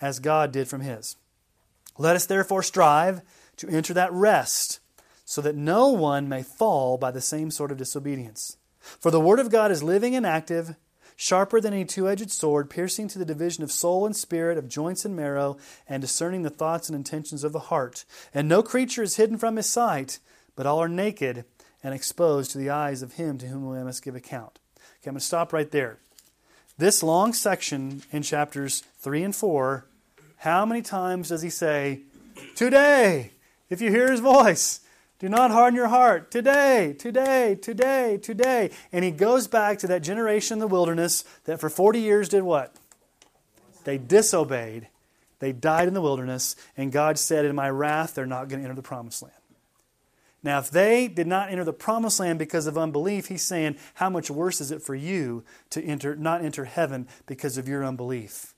as God did from his. Let us therefore strive to enter that rest, so that no one may fall by the same sort of disobedience. For the Word of God is living and active, sharper than any two edged sword, piercing to the division of soul and spirit, of joints and marrow, and discerning the thoughts and intentions of the heart. And no creature is hidden from his sight, but all are naked and exposed to the eyes of him to whom we must give account. Okay, I'm going to stop right there. This long section in chapters 3 and 4, how many times does he say, Today, if you hear his voice, do not harden your heart. Today, today, today, today. And he goes back to that generation in the wilderness that for 40 years did what? They disobeyed. They died in the wilderness. And God said, In my wrath, they're not going to enter the promised land. Now, if they did not enter the promised land because of unbelief, he's saying, How much worse is it for you to enter, not enter heaven because of your unbelief?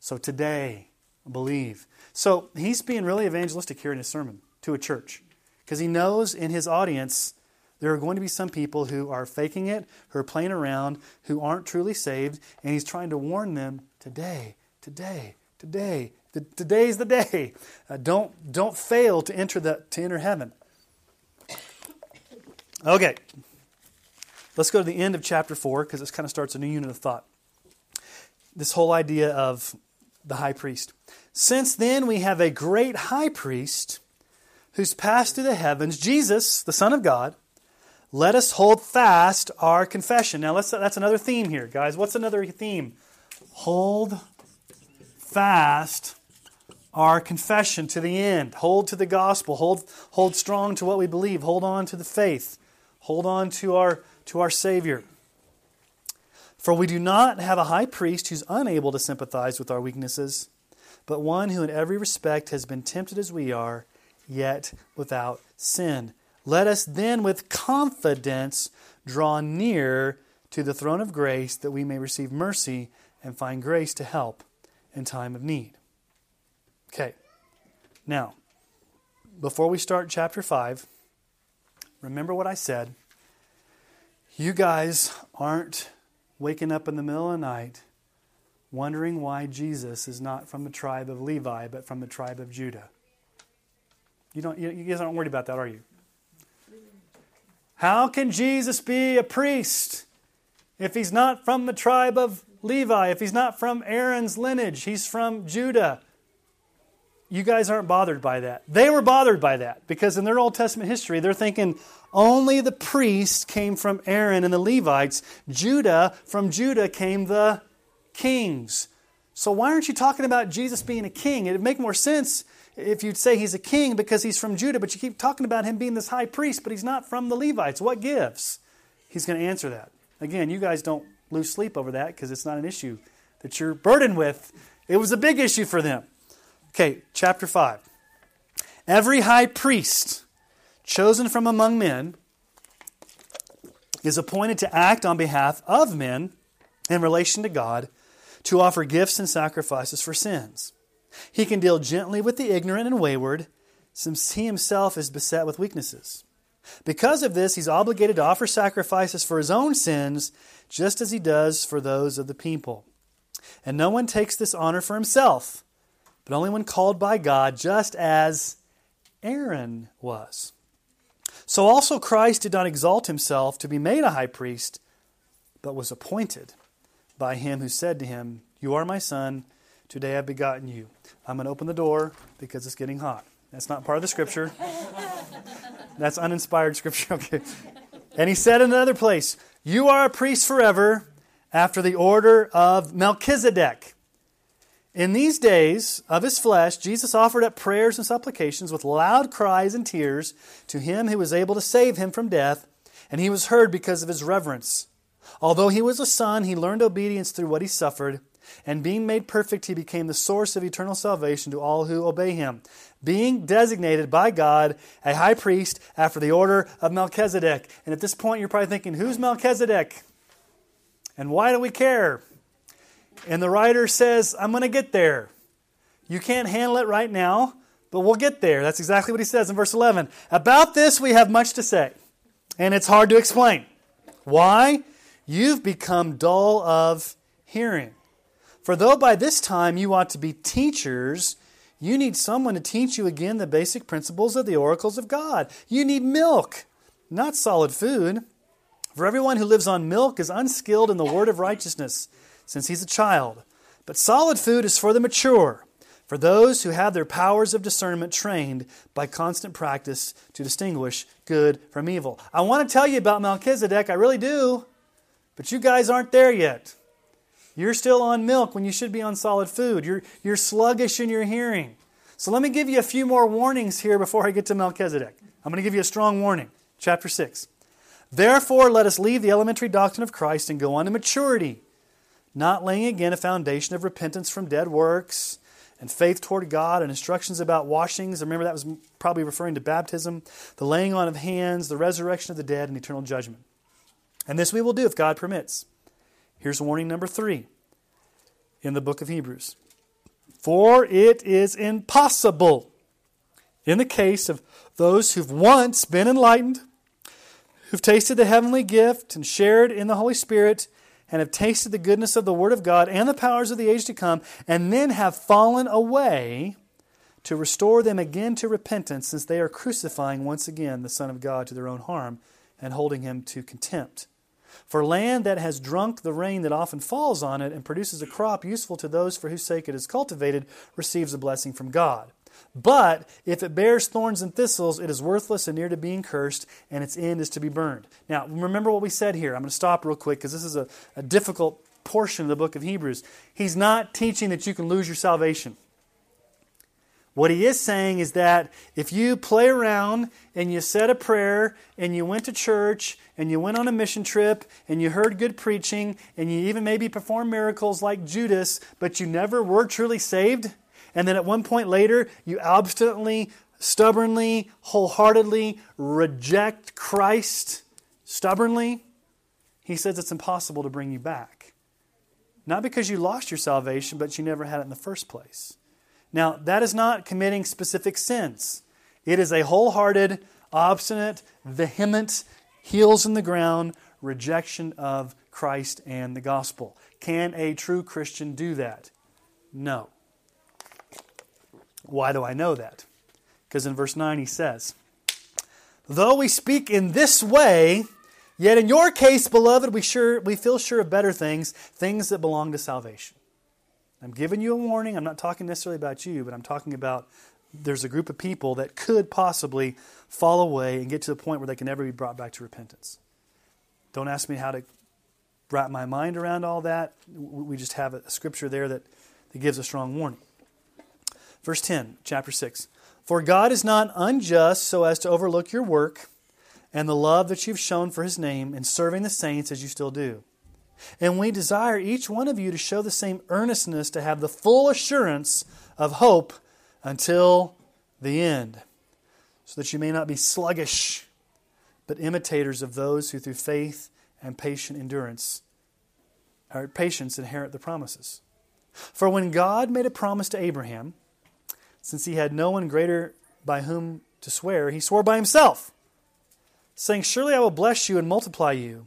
So today, believe. So he's being really evangelistic here in his sermon to a church because he knows in his audience there are going to be some people who are faking it, who are playing around, who aren't truly saved, and he's trying to warn them today, today, today. Today's the day. Uh, don't don't fail to enter the to enter heaven. Okay, let's go to the end of chapter four because this kind of starts a new unit of thought. This whole idea of the high priest. Since then, we have a great high priest who's passed through the heavens, Jesus, the Son of God. Let us hold fast our confession. Now, let's, that's another theme here, guys. What's another theme? Hold fast our confession to the end. Hold to the gospel. Hold, hold strong to what we believe. Hold on to the faith. Hold on to our, to our Savior. For we do not have a high priest who's unable to sympathize with our weaknesses but one who in every respect has been tempted as we are, yet without sin. Let us then with confidence draw near to the throne of grace that we may receive mercy and find grace to help in time of need. Okay, now, before we start chapter 5, remember what I said. You guys aren't waking up in the middle of the night wondering why Jesus is not from the tribe of Levi, but from the tribe of Judah. You, don't, you guys aren't worried about that, are you? How can Jesus be a priest if he's not from the tribe of Levi, if he's not from Aaron's lineage? He's from Judah. You guys aren't bothered by that. They were bothered by that because in their Old Testament history, they're thinking only the priests came from Aaron and the Levites. Judah, from Judah came the kings. So why aren't you talking about Jesus being a king? It'd make more sense if you'd say he's a king because he's from Judah, but you keep talking about him being this high priest, but he's not from the Levites. What gives? He's going to answer that. Again, you guys don't lose sleep over that because it's not an issue that you're burdened with. It was a big issue for them. Okay, chapter 5. Every high priest chosen from among men is appointed to act on behalf of men in relation to God to offer gifts and sacrifices for sins. He can deal gently with the ignorant and wayward, since he himself is beset with weaknesses. Because of this, he's obligated to offer sacrifices for his own sins, just as he does for those of the people. And no one takes this honor for himself, but only when called by God, just as Aaron was. So also Christ did not exalt himself to be made a high priest, but was appointed by him who said to him, You are my son, today I've begotten you. I'm going to open the door because it's getting hot. That's not part of the scripture. That's uninspired scripture. Okay. And he said in another place, You are a priest forever after the order of Melchizedek. In these days of his flesh, Jesus offered up prayers and supplications with loud cries and tears to him who was able to save him from death, and he was heard because of his reverence. Although he was a son, he learned obedience through what he suffered, and being made perfect, he became the source of eternal salvation to all who obey him, being designated by God a high priest after the order of Melchizedek. And at this point, you're probably thinking, who's Melchizedek? And why do we care? And the writer says, I'm going to get there. You can't handle it right now, but we'll get there. That's exactly what he says in verse 11. About this, we have much to say, and it's hard to explain. Why? You've become dull of hearing. For though by this time you ought to be teachers, you need someone to teach you again the basic principles of the oracles of God. You need milk, not solid food. For everyone who lives on milk is unskilled in the word of righteousness, since he's a child. But solid food is for the mature, for those who have their powers of discernment trained by constant practice to distinguish good from evil. I want to tell you about Melchizedek, I really do, but you guys aren't there yet. You're still on milk when you should be on solid food. You're, you're sluggish in your hearing. So let me give you a few more warnings here before I get to Melchizedek. I'm going to give you a strong warning. Chapter 6. Therefore, let us leave the elementary doctrine of Christ and go on to maturity, not laying again a foundation of repentance from dead works and faith toward God and instructions about washings. Remember, that was probably referring to baptism, the laying on of hands, the resurrection of the dead, and eternal judgment. And this we will do if God permits. Here's warning number three in the book of Hebrews For it is impossible, in the case of those who've once been enlightened, who've tasted the heavenly gift and shared in the Holy Spirit, and have tasted the goodness of the Word of God and the powers of the age to come, and then have fallen away, to restore them again to repentance, since they are crucifying once again the Son of God to their own harm and holding him to contempt. For land that has drunk the rain that often falls on it and produces a crop useful to those for whose sake it is cultivated receives a blessing from God. But if it bears thorns and thistles, it is worthless and near to being cursed, and its end is to be burned. Now, remember what we said here. I'm going to stop real quick because this is a, a difficult portion of the book of Hebrews. He's not teaching that you can lose your salvation. What he is saying is that if you play around and you said a prayer and you went to church and you went on a mission trip and you heard good preaching and you even maybe performed miracles like Judas, but you never were truly saved, and then at one point later you obstinately, stubbornly, wholeheartedly reject Christ, stubbornly, he says it's impossible to bring you back. Not because you lost your salvation, but you never had it in the first place. Now, that is not committing specific sins. It is a wholehearted, obstinate, vehement, heels in the ground rejection of Christ and the gospel. Can a true Christian do that? No. Why do I know that? Because in verse 9 he says, Though we speak in this way, yet in your case, beloved, we, sure, we feel sure of better things, things that belong to salvation. I'm giving you a warning. I'm not talking necessarily about you, but I'm talking about there's a group of people that could possibly fall away and get to the point where they can never be brought back to repentance. Don't ask me how to wrap my mind around all that. We just have a scripture there that, that gives a strong warning. Verse 10, chapter 6. For God is not unjust so as to overlook your work and the love that you've shown for his name in serving the saints as you still do. And we desire each one of you to show the same earnestness to have the full assurance of hope until the end, so that you may not be sluggish, but imitators of those who through faith and patient endurance or patience inherit the promises. For when God made a promise to Abraham, since he had no one greater by whom to swear, he swore by himself, saying, Surely I will bless you and multiply you.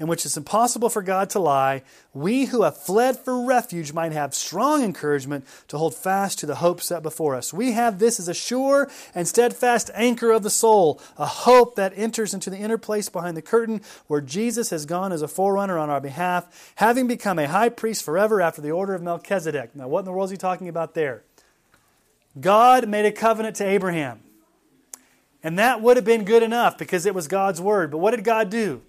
in which it's impossible for God to lie, we who have fled for refuge might have strong encouragement to hold fast to the hope set before us. We have this as a sure and steadfast anchor of the soul, a hope that enters into the inner place behind the curtain where Jesus has gone as a forerunner on our behalf, having become a high priest forever after the order of Melchizedek. Now, what in the world is he talking about there? God made a covenant to Abraham. And that would have been good enough because it was God's word. But what did God do?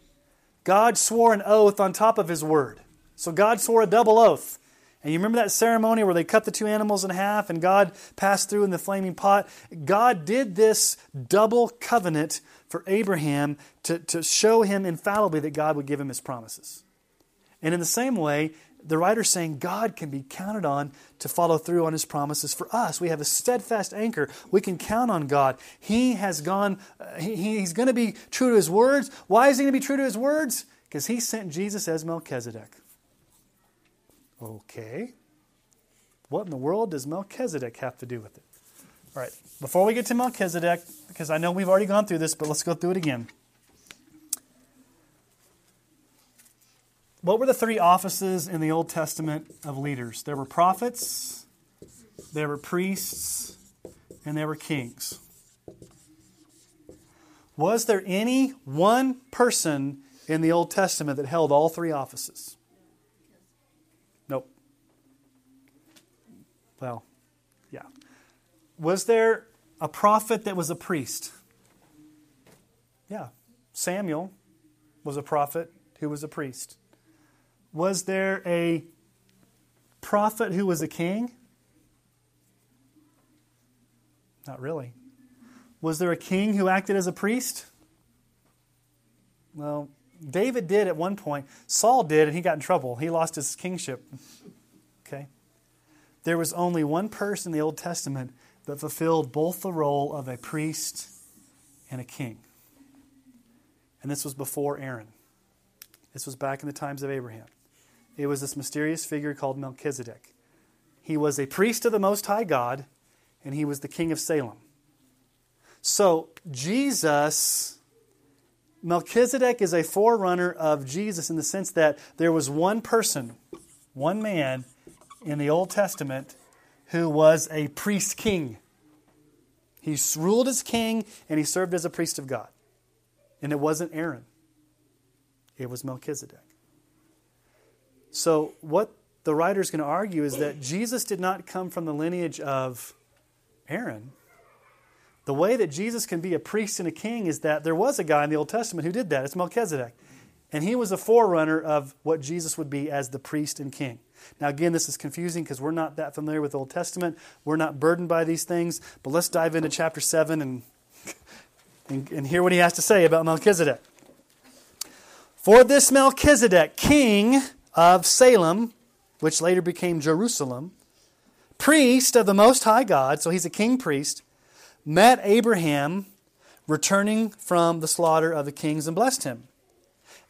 God swore an oath on top of his word. So God swore a double oath. And you remember that ceremony where they cut the two animals in half and God passed through in the flaming pot? God did this double covenant for Abraham to, to show him infallibly that God would give him his promises. And in the same way, the writer's saying God can be counted on to follow through on his promises for us. We have a steadfast anchor. We can count on God. He has gone, uh, he, he's going to be true to his words. Why is he going to be true to his words? Because he sent Jesus as Melchizedek. Okay. What in the world does Melchizedek have to do with it? All right, before we get to Melchizedek, because I know we've already gone through this, but let's go through it again. What were the three offices in the Old Testament of leaders? There were prophets, there were priests, and there were kings. Was there any one person in the Old Testament that held all three offices? Nope. Well, yeah. Was there a prophet that was a priest? Yeah. Samuel was a prophet who was a priest. Was there a prophet who was a king? Not really. Was there a king who acted as a priest? Well, David did at one point. Saul did, and he got in trouble. He lost his kingship. Okay? There was only one person in the Old Testament that fulfilled both the role of a priest and a king. And this was before Aaron. This was back in the times of Abraham. It was this mysterious figure called Melchizedek. He was a priest of the Most High God, and he was the king of Salem. So, Jesus, Melchizedek is a forerunner of Jesus in the sense that there was one person, one man in the Old Testament who was a priest king. He ruled as king and he served as a priest of God. And it wasn't Aaron, it was Melchizedek. So, what the writer is going to argue is that Jesus did not come from the lineage of Aaron. The way that Jesus can be a priest and a king is that there was a guy in the Old Testament who did that. It's Melchizedek. And he was a forerunner of what Jesus would be as the priest and king. Now, again, this is confusing because we're not that familiar with the Old Testament. We're not burdened by these things. But let's dive into chapter 7 and, and, and hear what he has to say about Melchizedek. For this Melchizedek, king of Salem, which later became Jerusalem, priest of the Most High God, so he's a king priest, met Abraham returning from the slaughter of the kings and blessed him.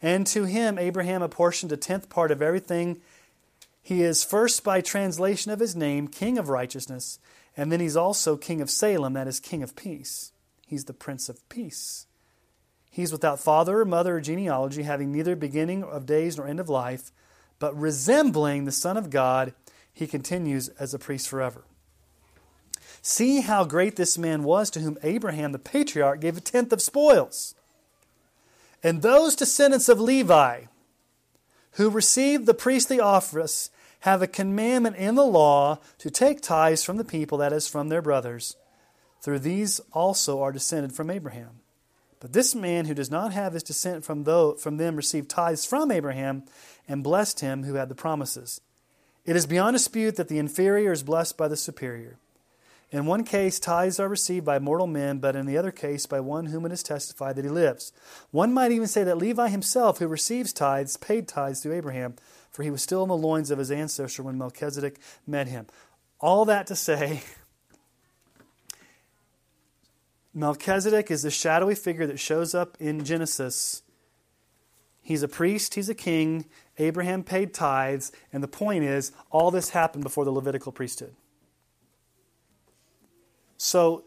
And to him Abraham apportioned a tenth part of everything. He is first by translation of his name, King of Righteousness, and then he's also King of Salem, that is, King of Peace. He's the Prince of Peace. He's without father or mother or genealogy, having neither beginning of days nor end of life but resembling the Son of God, he continues as a priest forever. See how great this man was to whom Abraham the patriarch gave a tenth of spoils. And those descendants of Levi who received the priestly office have a commandment in the law to take tithes from the people, that is, from their brothers. Through these also are descended from Abraham. But this man who does not have his descent from, from them received tithes from Abraham and blessed him who had the promises. It is beyond dispute that the inferior is blessed by the superior. In one case, tithes are received by mortal men, but in the other case, by one whom it is testified that he lives. One might even say that Levi himself, who receives tithes, paid tithes to Abraham, for he was still in the loins of his ancestor when Melchizedek met him. All that to say, Melchizedek is the shadowy figure that shows up in Genesis. He's a priest, he's a king, Abraham paid tithes, and the point is, all this happened before the Levitical priesthood. So,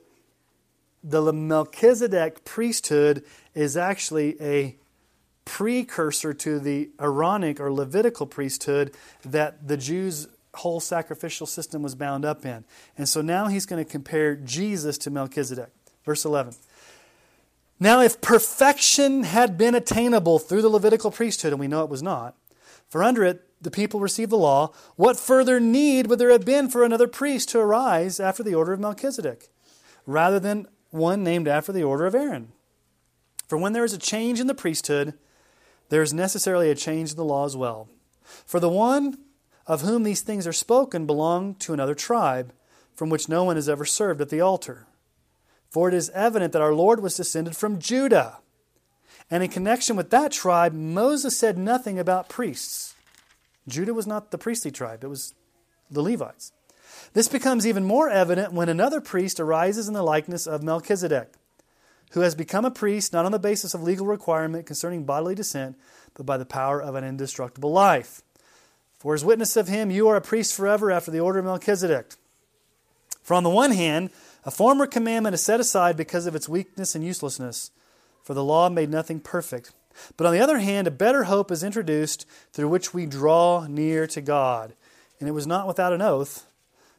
the Melchizedek priesthood is actually a precursor to the Aaronic or Levitical priesthood that the Jews' whole sacrificial system was bound up in. And so now he's going to compare Jesus to Melchizedek. Verse 11. Now, if perfection had been attainable through the Levitical priesthood, and we know it was not, for under it the people received the law, what further need would there have been for another priest to arise after the order of Melchizedek, rather than one named after the order of Aaron? For when there is a change in the priesthood, there is necessarily a change in the law as well. For the one of whom these things are spoken belonged to another tribe, from which no one has ever served at the altar. For it is evident that our Lord was descended from Judah. And in connection with that tribe, Moses said nothing about priests. Judah was not the priestly tribe, it was the Levites. This becomes even more evident when another priest arises in the likeness of Melchizedek who has become a priest not on the basis of legal requirement concerning bodily descent, but by the power of an indestructible life. For as witness of him, you are a priest forever after the order of Melchizedek. For on the one hand, a former commandment is set aside because of its weakness and uselessness, for the law made nothing perfect. But on the other hand, a better hope is introduced through which we draw near to God. And it was not without an oath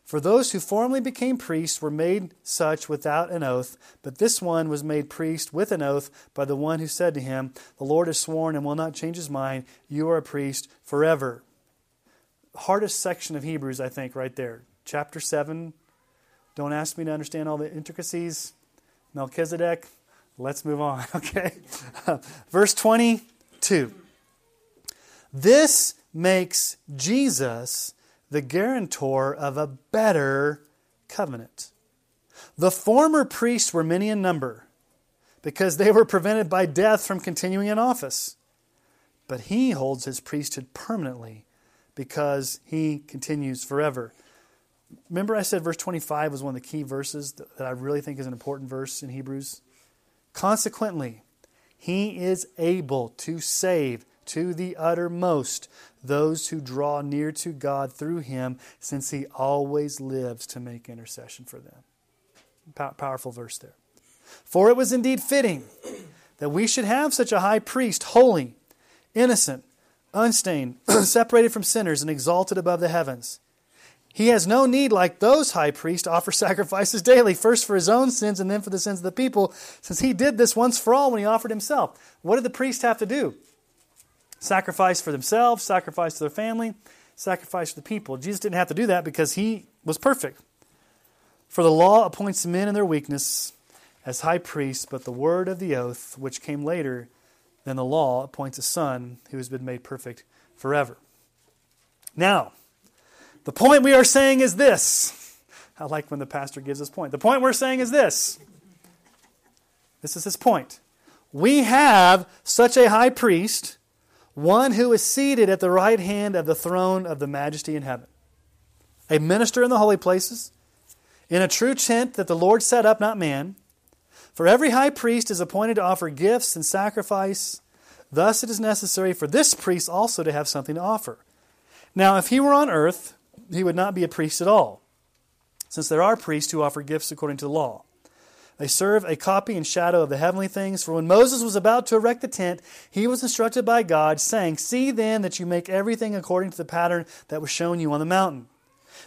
for those who formerly became priests were made such without an oath, but this one was made priest with an oath by the one who said to him, The Lord has sworn and will not change his mind. You are a priest forever. Hardest section of Hebrews, I think, right there. Chapter 7. Don't ask me to understand all the intricacies. Melchizedek. Let's move on, okay? Verse 22. This makes Jesus the guarantor of a better covenant. The former priests were many in number because they were prevented by death from continuing in office. But he holds his priesthood permanently because he continues forever. Remember, I said verse 25 was one of the key verses that I really think is an important verse in Hebrews? Consequently, he is able to save to the uttermost those who draw near to God through him, since he always lives to make intercession for them. powerful verse there. For it was indeed fitting that we should have such a high priest, holy, innocent, unstained, separated from sinners, and exalted above the heavens. He has no need, like those high priests, to offer sacrifices daily, first for his own sins and then for the sins of the people, since he did this once for all when he offered himself. What did the priests have to do? sacrifice for themselves, sacrifice to their family, sacrifice for the people. Jesus didn't have to do that because he was perfect. For the law appoints men in their weakness as high priests, but the word of the oath, which came later than the law, appoints a son who has been made perfect forever. Now, the point we are saying is this. I like when the pastor gives his point. The point we're saying is this. This is his point. We have such a high priest one who is seated at the right hand of the throne of the majesty in heaven, a minister in the holy places, in a true tent that the Lord set up, not man. For every high priest is appointed to offer gifts and sacrifice. Thus it is necessary for this priest also to have something to offer. Now, if he were on earth, he would not be a priest at all, since there are priests who offer gifts according to the law. They serve a copy and shadow of the heavenly things. For when Moses was about to erect the tent, he was instructed by God, saying, See then that you make everything according to the pattern that was shown you on the mountain.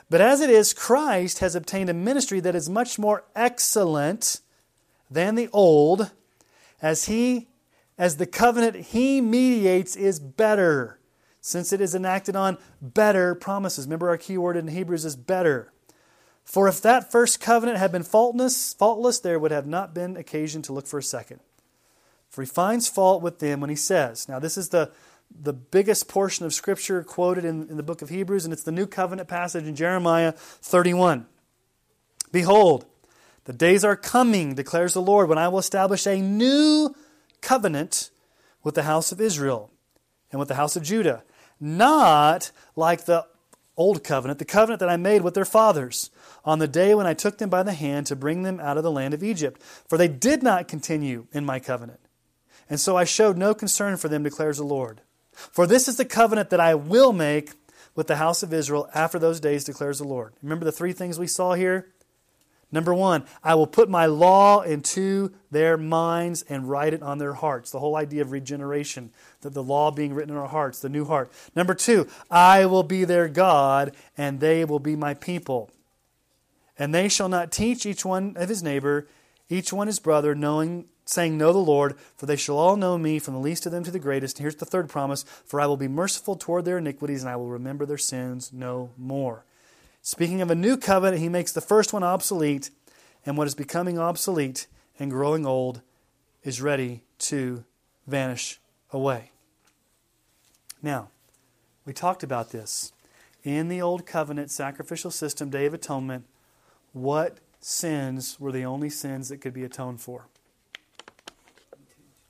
But as it is, Christ has obtained a ministry that is much more excellent than the old, as he as the covenant he mediates is better, since it is enacted on better promises. Remember our key word in Hebrews is better. For if that first covenant had been faultless, faultless, there would have not been occasion to look for a second. For he finds fault with them when he says, Now, this is the, the biggest portion of Scripture quoted in, in the book of Hebrews, and it's the new covenant passage in Jeremiah 31. Behold, the days are coming, declares the Lord, when I will establish a new covenant with the house of Israel and with the house of Judah, not like the old covenant, the covenant that I made with their fathers on the day when I took them by the hand to bring them out of the land of Egypt. For they did not continue in my covenant. And so I showed no concern for them, declares the Lord. For this is the covenant that I will make with the house of Israel after those days, declares the Lord. Remember the three things we saw here? Number one, I will put my law into their minds and write it on their hearts. The whole idea of regeneration, that the law being written in our hearts, the new heart. Number two, I will be their God and they will be my people. And they shall not teach each one of his neighbor, each one his brother, knowing, saying, Know the Lord, for they shall all know me, from the least of them to the greatest. And here's the third promise For I will be merciful toward their iniquities, and I will remember their sins no more. Speaking of a new covenant, he makes the first one obsolete, and what is becoming obsolete and growing old is ready to vanish away. Now, we talked about this. In the Old Covenant sacrificial system, Day of Atonement, what sins were the only sins that could be atoned for?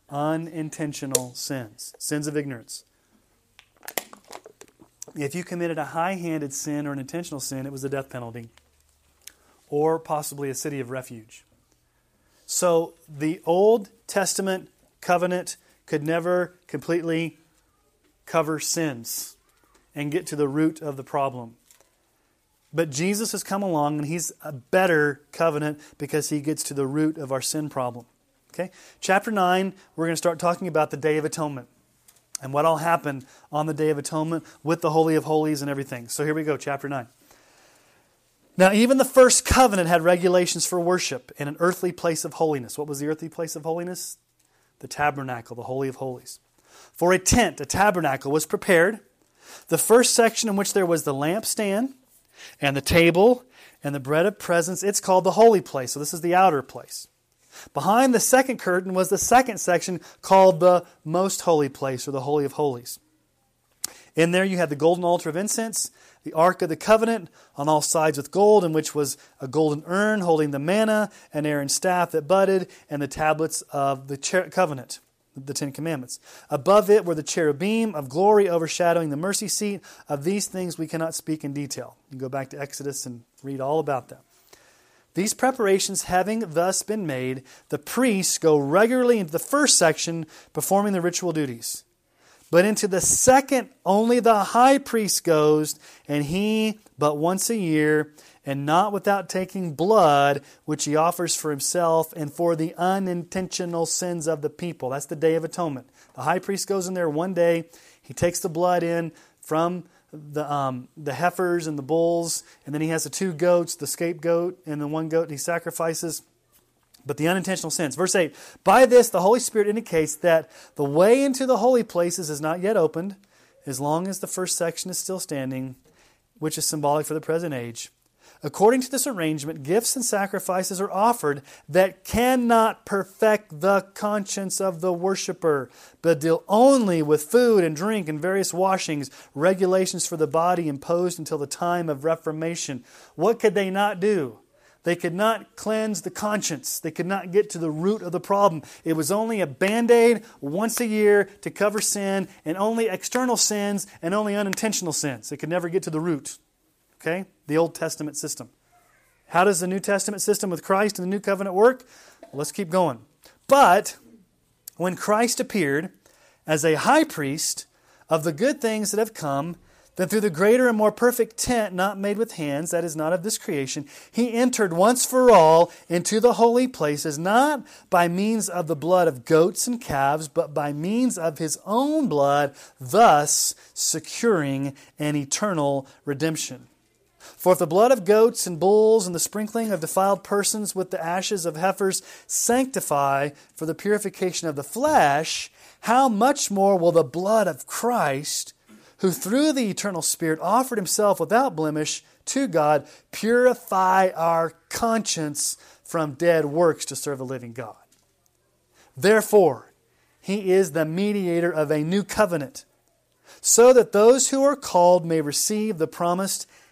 Unintentional sins, sins of ignorance. If you committed a high handed sin or an intentional sin, it was the death penalty or possibly a city of refuge. So the Old Testament covenant could never completely cover sins and get to the root of the problem. But Jesus has come along and he's a better covenant because he gets to the root of our sin problem. Okay? Chapter 9, we're going to start talking about the Day of Atonement and what all happened on the Day of Atonement with the Holy of Holies and everything. So here we go, chapter 9. Now, even the first covenant had regulations for worship in an earthly place of holiness. What was the earthly place of holiness? The tabernacle, the Holy of Holies. For a tent, a tabernacle, was prepared. The first section in which there was the lampstand and the table and the bread of presence, it's called the holy place. So, this is the outer place. Behind the second curtain was the second section called the most holy place or the Holy of Holies. In there you had the golden altar of incense, the Ark of the Covenant on all sides with gold, in which was a golden urn holding the manna, and Aaron's staff that budded, and the tablets of the covenant, the Ten Commandments. Above it were the cherubim of glory overshadowing the mercy seat. Of these things we cannot speak in detail. You go back to Exodus and read all about them. These preparations having thus been made, the priests go regularly into the first section performing the ritual duties. But into the second, only the high priest goes, and he but once a year, and not without taking blood, which he offers for himself and for the unintentional sins of the people. That's the Day of Atonement. The high priest goes in there one day, he takes the blood in from the, um, the heifers and the bulls, and then he has the two goats, the scapegoat and the one goat he sacrifices. But the unintentional sins. Verse 8 By this, the Holy Spirit indicates that the way into the holy places is not yet opened, as long as the first section is still standing, which is symbolic for the present age. According to this arrangement, gifts and sacrifices are offered that cannot perfect the conscience of the worshiper, but deal only with food and drink and various washings, regulations for the body imposed until the time of Reformation. What could they not do? They could not cleanse the conscience. They could not get to the root of the problem. It was only a band aid once a year to cover sin, and only external sins and only unintentional sins. They could never get to the root. Okay? The Old Testament system. How does the New Testament system with Christ and the New Covenant work? Let's keep going. But when Christ appeared as a high priest of the good things that have come, then through the greater and more perfect tent, not made with hands, that is not of this creation, he entered once for all into the holy places, not by means of the blood of goats and calves, but by means of his own blood, thus securing an eternal redemption. For if the blood of goats and bulls and the sprinkling of defiled persons with the ashes of heifers sanctify for the purification of the flesh, how much more will the blood of Christ, who through the eternal Spirit offered himself without blemish to God, purify our conscience from dead works to serve the living God? Therefore, he is the mediator of a new covenant, so that those who are called may receive the promised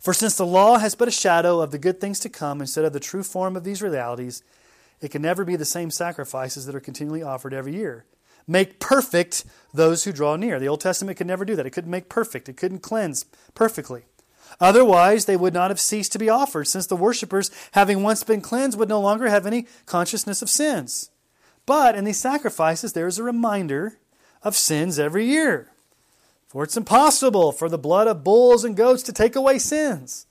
For since the law has but a shadow of the good things to come instead of the true form of these realities, it can never be the same sacrifices that are continually offered every year. Make perfect those who draw near. The Old Testament could never do that. It couldn't make perfect, it couldn't cleanse perfectly. Otherwise, they would not have ceased to be offered, since the worshippers, having once been cleansed, would no longer have any consciousness of sins. But in these sacrifices, there is a reminder of sins every year. For it's impossible for the blood of bulls and goats to take away sins.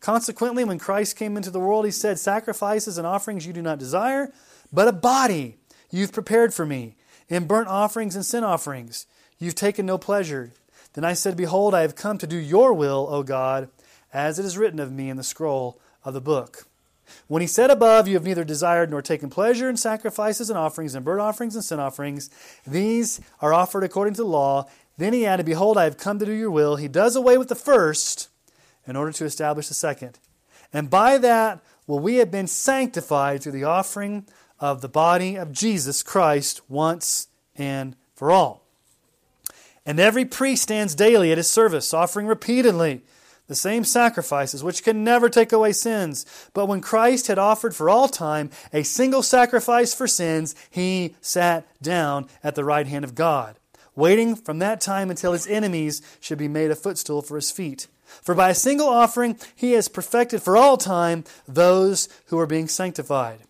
Consequently, when Christ came into the world, he said, Sacrifices and offerings you do not desire, but a body you've prepared for me. In burnt offerings and sin offerings you've taken no pleasure. Then I said, Behold, I have come to do your will, O God, as it is written of me in the scroll of the book. When he said above, You have neither desired nor taken pleasure in sacrifices and offerings and burnt offerings and sin offerings, these are offered according to the law, then he added, Behold, I have come to do your will. He does away with the first in order to establish the second. And by that will we have been sanctified through the offering of the body of Jesus Christ once and for all. And every priest stands daily at his service, offering repeatedly the same sacrifices, which can never take away sins. But when Christ had offered for all time a single sacrifice for sins, he sat down at the right hand of God waiting from that time until his enemies should be made a footstool for his feet. For by a single offering he has perfected for all time those who are being sanctified.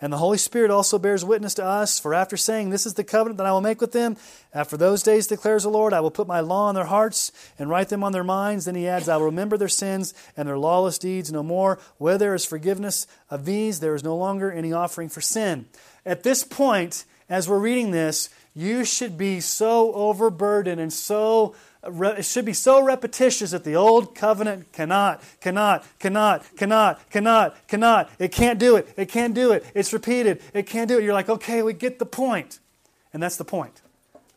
And the Holy Spirit also bears witness to us, for after saying, This is the covenant that I will make with them, after those days declares the Lord, I will put my law on their hearts and write them on their minds. Then he adds, I will remember their sins and their lawless deeds no more. Where there is forgiveness of these, there is no longer any offering for sin. At this point, as we're reading this, you should be so overburdened and so it should be so repetitious that the old covenant cannot, cannot, cannot, cannot, cannot, cannot. It can't do it. It can't do it. It's repeated. It can't do it. You're like, okay, we get the point. And that's the point.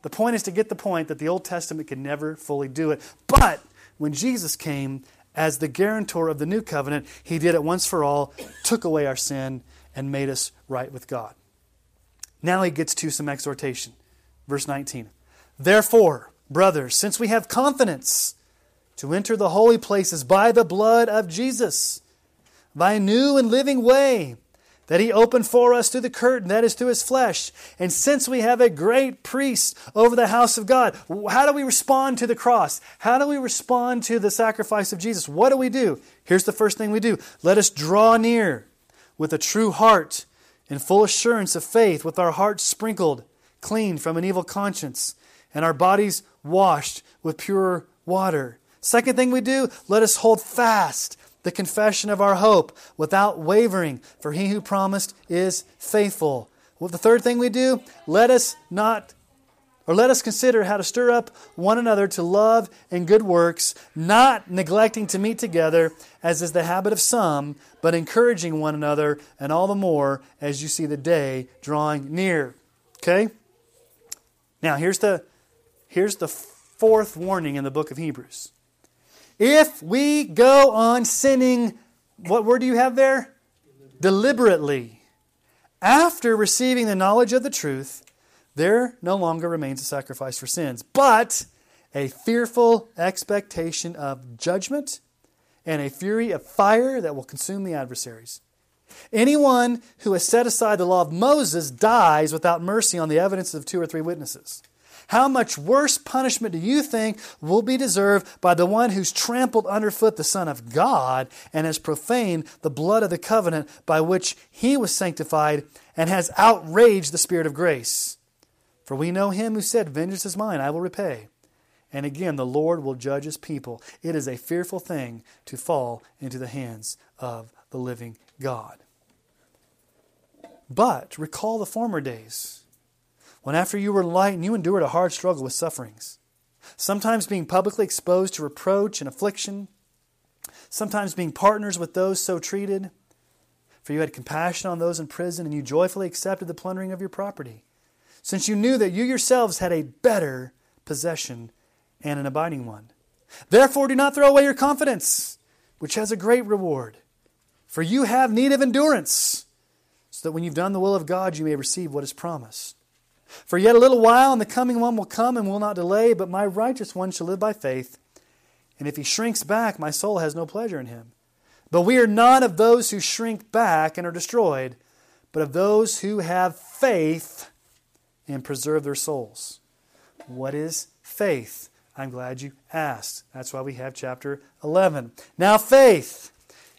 The point is to get the point that the Old Testament can never fully do it. But when Jesus came as the guarantor of the new covenant, he did it once for all, took away our sin, and made us right with God. Now he gets to some exhortation. Verse 19. Therefore, brothers, since we have confidence to enter the holy places by the blood of Jesus, by a new and living way that he opened for us through the curtain, that is, through his flesh. And since we have a great priest over the house of God, how do we respond to the cross? How do we respond to the sacrifice of Jesus? What do we do? Here's the first thing we do let us draw near with a true heart in full assurance of faith, with our hearts sprinkled clean from an evil conscience, and our bodies washed with pure water. Second thing we do, let us hold fast the confession of our hope without wavering, for he who promised is faithful. Well, the third thing we do, let us not or let us consider how to stir up one another to love and good works, not neglecting to meet together, as is the habit of some, but encouraging one another, and all the more as you see the day drawing near. Okay? Now, here's the, here's the fourth warning in the book of Hebrews. If we go on sinning, what word do you have there? deliberately. After receiving the knowledge of the truth, there no longer remains a sacrifice for sins, but a fearful expectation of judgment and a fury of fire that will consume the adversaries. Anyone who has set aside the law of Moses dies without mercy on the evidence of two or three witnesses. How much worse punishment do you think will be deserved by the one who's trampled underfoot the Son of God and has profaned the blood of the covenant by which he was sanctified and has outraged the Spirit of grace? For we know him who said, Vengeance is mine, I will repay. And again, the Lord will judge his people. It is a fearful thing to fall into the hands of the living God. But recall the former days when after you were enlightened, you endured a hard struggle with sufferings, sometimes being publicly exposed to reproach and affliction, sometimes being partners with those so treated. For you had compassion on those in prison, and you joyfully accepted the plundering of your property, since you knew that you yourselves had a better possession and an abiding one. Therefore, do not throw away your confidence, which has a great reward. For you have need of endurance, so that when you've done the will of God, you may receive what is promised. For yet a little while, and the coming one will come and will not delay, but my righteous one shall live by faith. And if he shrinks back, my soul has no pleasure in him. But we are not of those who shrink back and are destroyed, but of those who have faith and preserve their souls. What is faith? I'm glad you asked. That's why we have chapter 11. Now, faith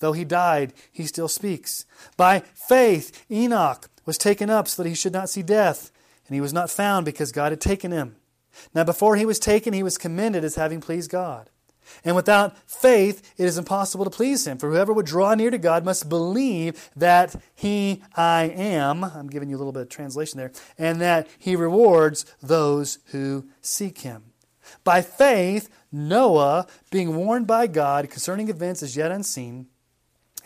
though he died, he still speaks. By faith, Enoch was taken up so that he should not see death, and he was not found because God had taken him. Now, before he was taken, he was commended as having pleased God. And without faith, it is impossible to please him. For whoever would draw near to God must believe that he, I am, I'm giving you a little bit of translation there, and that he rewards those who seek him. By faith, Noah, being warned by God concerning events as yet unseen,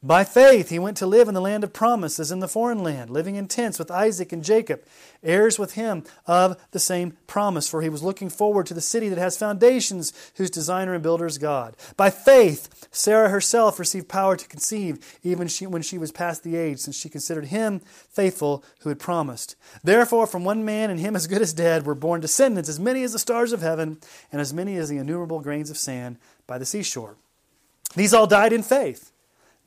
By faith, he went to live in the land of promise, as in the foreign land, living in tents with Isaac and Jacob, heirs with him of the same promise, for he was looking forward to the city that has foundations, whose designer and builder is God. By faith, Sarah herself received power to conceive, even she, when she was past the age, since she considered him faithful who had promised. Therefore, from one man, and him as good as dead, were born descendants, as many as the stars of heaven, and as many as the innumerable grains of sand by the seashore. These all died in faith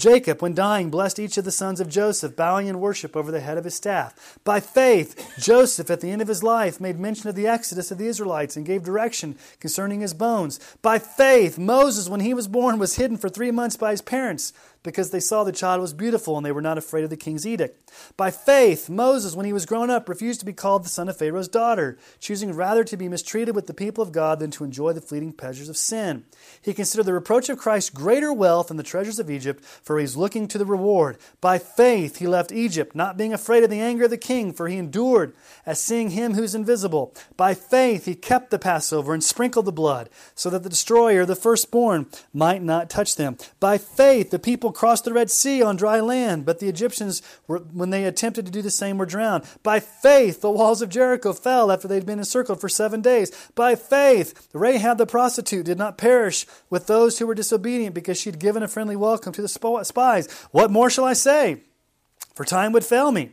Jacob, when dying, blessed each of the sons of Joseph, bowing in worship over the head of his staff. By faith, Joseph, at the end of his life, made mention of the exodus of the Israelites and gave direction concerning his bones. By faith, Moses, when he was born, was hidden for three months by his parents because they saw the child was beautiful and they were not afraid of the king's edict. By faith, Moses, when he was grown up, refused to be called the son of Pharaoh's daughter, choosing rather to be mistreated with the people of God than to enjoy the fleeting pleasures of sin. He considered the reproach of Christ greater wealth than the treasures of Egypt, for he was looking to the reward. By faith, he left Egypt, not being afraid of the anger of the king, for he endured as seeing him who is invisible. By faith, he kept the Passover and sprinkled the blood, so that the destroyer, the firstborn, might not touch them. By faith, the people people crossed the Red Sea on dry land, but the Egyptians, were, when they attempted to do the same, were drowned. By faith, the walls of Jericho fell after they'd been encircled for seven days. By faith, Rahab the prostitute did not perish with those who were disobedient because she'd given a friendly welcome to the spies. What more shall I say? For time would fail me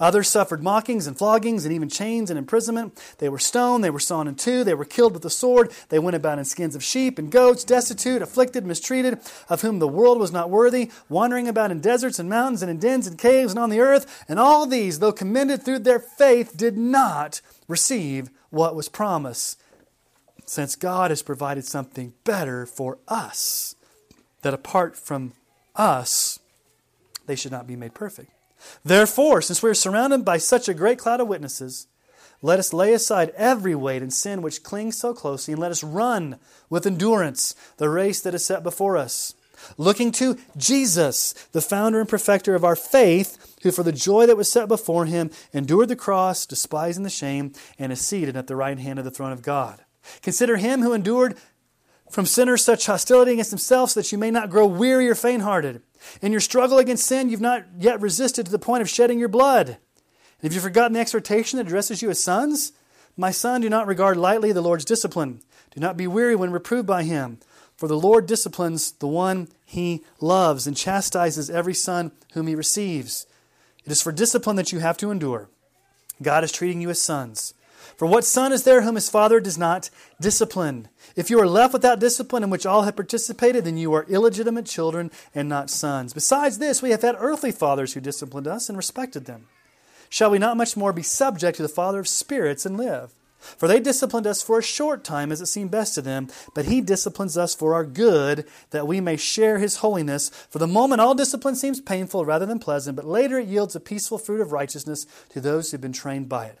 Others suffered mockings and floggings and even chains and imprisonment. They were stoned, they were sawn in two, they were killed with the sword. They went about in skins of sheep and goats, destitute, afflicted, mistreated, of whom the world was not worthy, wandering about in deserts and mountains and in dens and caves and on the earth. And all these, though commended through their faith, did not receive what was promised, since God has provided something better for us, that apart from us, they should not be made perfect. Therefore, since we are surrounded by such a great cloud of witnesses, let us lay aside every weight and sin which clings so closely, and let us run with endurance the race that is set before us. Looking to Jesus, the founder and perfecter of our faith, who for the joy that was set before him endured the cross, despising the shame, and is seated at the right hand of the throne of God. Consider him who endured from sinners such hostility against himself, so that you may not grow weary or faint hearted. In your struggle against sin, you've not yet resisted to the point of shedding your blood. And have you forgotten the exhortation that addresses you as sons? My son, do not regard lightly the Lord's discipline. Do not be weary when reproved by him. For the Lord disciplines the one he loves and chastises every son whom he receives. It is for discipline that you have to endure. God is treating you as sons. For what son is there whom his father does not discipline? If you are left without discipline in which all have participated, then you are illegitimate children and not sons. Besides this, we have had earthly fathers who disciplined us and respected them. Shall we not much more be subject to the Father of spirits and live? For they disciplined us for a short time as it seemed best to them, but he disciplines us for our good, that we may share his holiness. For the moment, all discipline seems painful rather than pleasant, but later it yields a peaceful fruit of righteousness to those who have been trained by it.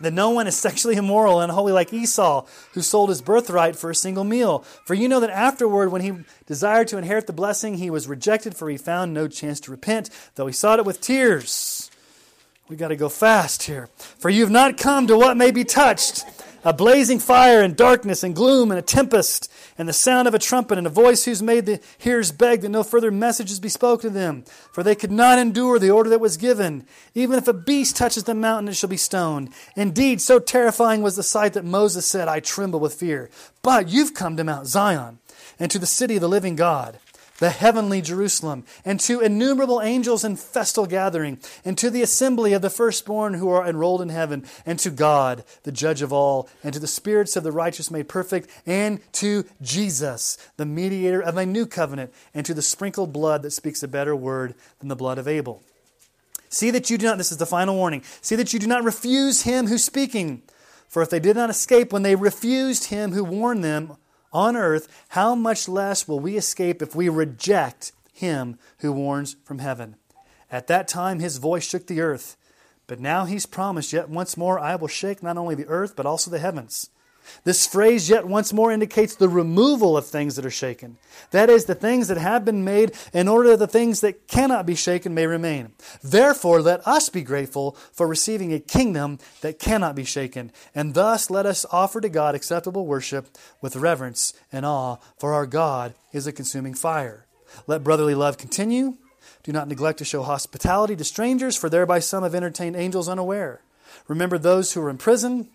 that no one is sexually immoral and unholy like Esau, who sold his birthright for a single meal. For you know that afterward, when he desired to inherit the blessing, he was rejected, for he found no chance to repent, though he sought it with tears. We got to go fast here. For you have not come to what may be touched a blazing fire and darkness and gloom and a tempest and the sound of a trumpet and a voice whose made the hearers beg that no further messages be spoken to them, for they could not endure the order that was given. Even if a beast touches the mountain, it shall be stoned. Indeed, so terrifying was the sight that Moses said, I tremble with fear. But you've come to Mount Zion and to the city of the living God the heavenly Jerusalem, and to innumerable angels in festal gathering, and to the assembly of the firstborn who are enrolled in heaven, and to God, the judge of all, and to the spirits of the righteous made perfect, and to Jesus, the mediator of a new covenant, and to the sprinkled blood that speaks a better word than the blood of Abel. See that you do not, this is the final warning, see that you do not refuse him who's speaking. For if they did not escape when they refused him who warned them, on earth, how much less will we escape if we reject him who warns from heaven? At that time, his voice shook the earth. But now he's promised, Yet once more I will shake not only the earth, but also the heavens. This phrase yet once more indicates the removal of things that are shaken. That is, the things that have been made in order that the things that cannot be shaken may remain. Therefore, let us be grateful for receiving a kingdom that cannot be shaken, and thus let us offer to God acceptable worship with reverence and awe, for our God is a consuming fire. Let brotherly love continue. Do not neglect to show hospitality to strangers, for thereby some have entertained angels unaware. Remember those who are in prison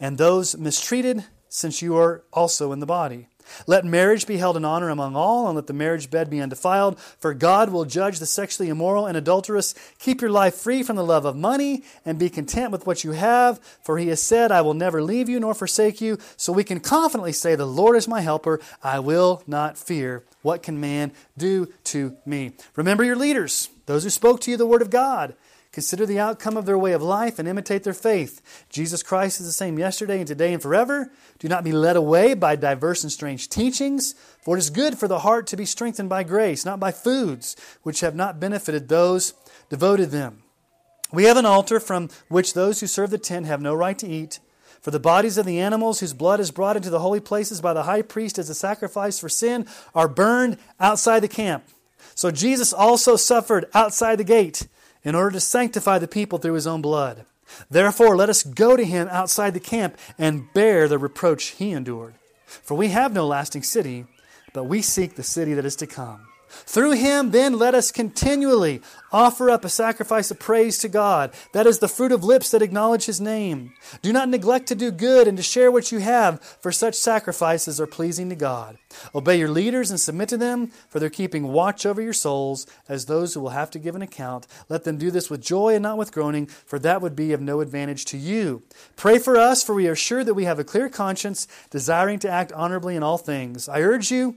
and those mistreated, since you are also in the body. Let marriage be held in honor among all, and let the marriage bed be undefiled, for God will judge the sexually immoral and adulterous. Keep your life free from the love of money, and be content with what you have, for he has said, I will never leave you nor forsake you. So we can confidently say, The Lord is my helper. I will not fear. What can man do to me? Remember your leaders, those who spoke to you the word of God. Consider the outcome of their way of life and imitate their faith. Jesus Christ is the same yesterday and today and forever. Do not be led away by diverse and strange teachings, for it is good for the heart to be strengthened by grace, not by foods which have not benefited those devoted them. We have an altar from which those who serve the tent have no right to eat. For the bodies of the animals whose blood is brought into the holy places by the high priest as a sacrifice for sin are burned outside the camp. So Jesus also suffered outside the gate in order to sanctify the people through his own blood. Therefore, let us go to him outside the camp and bear the reproach he endured. For we have no lasting city, but we seek the city that is to come. Through him, then, let us continually offer up a sacrifice of praise to God. That is the fruit of lips that acknowledge his name. Do not neglect to do good and to share what you have, for such sacrifices are pleasing to God. Obey your leaders and submit to them, for they're keeping watch over your souls as those who will have to give an account. Let them do this with joy and not with groaning, for that would be of no advantage to you. Pray for us, for we are sure that we have a clear conscience, desiring to act honorably in all things. I urge you,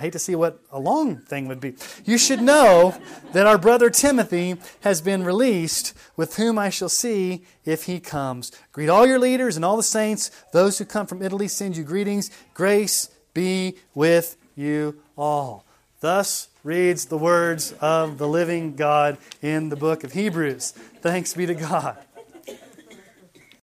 I hate to see what a long thing would be. You should know that our brother Timothy has been released, with whom I shall see if he comes. Greet all your leaders and all the saints. Those who come from Italy send you greetings. Grace be with you all. Thus reads the words of the living God in the book of Hebrews. Thanks be to God.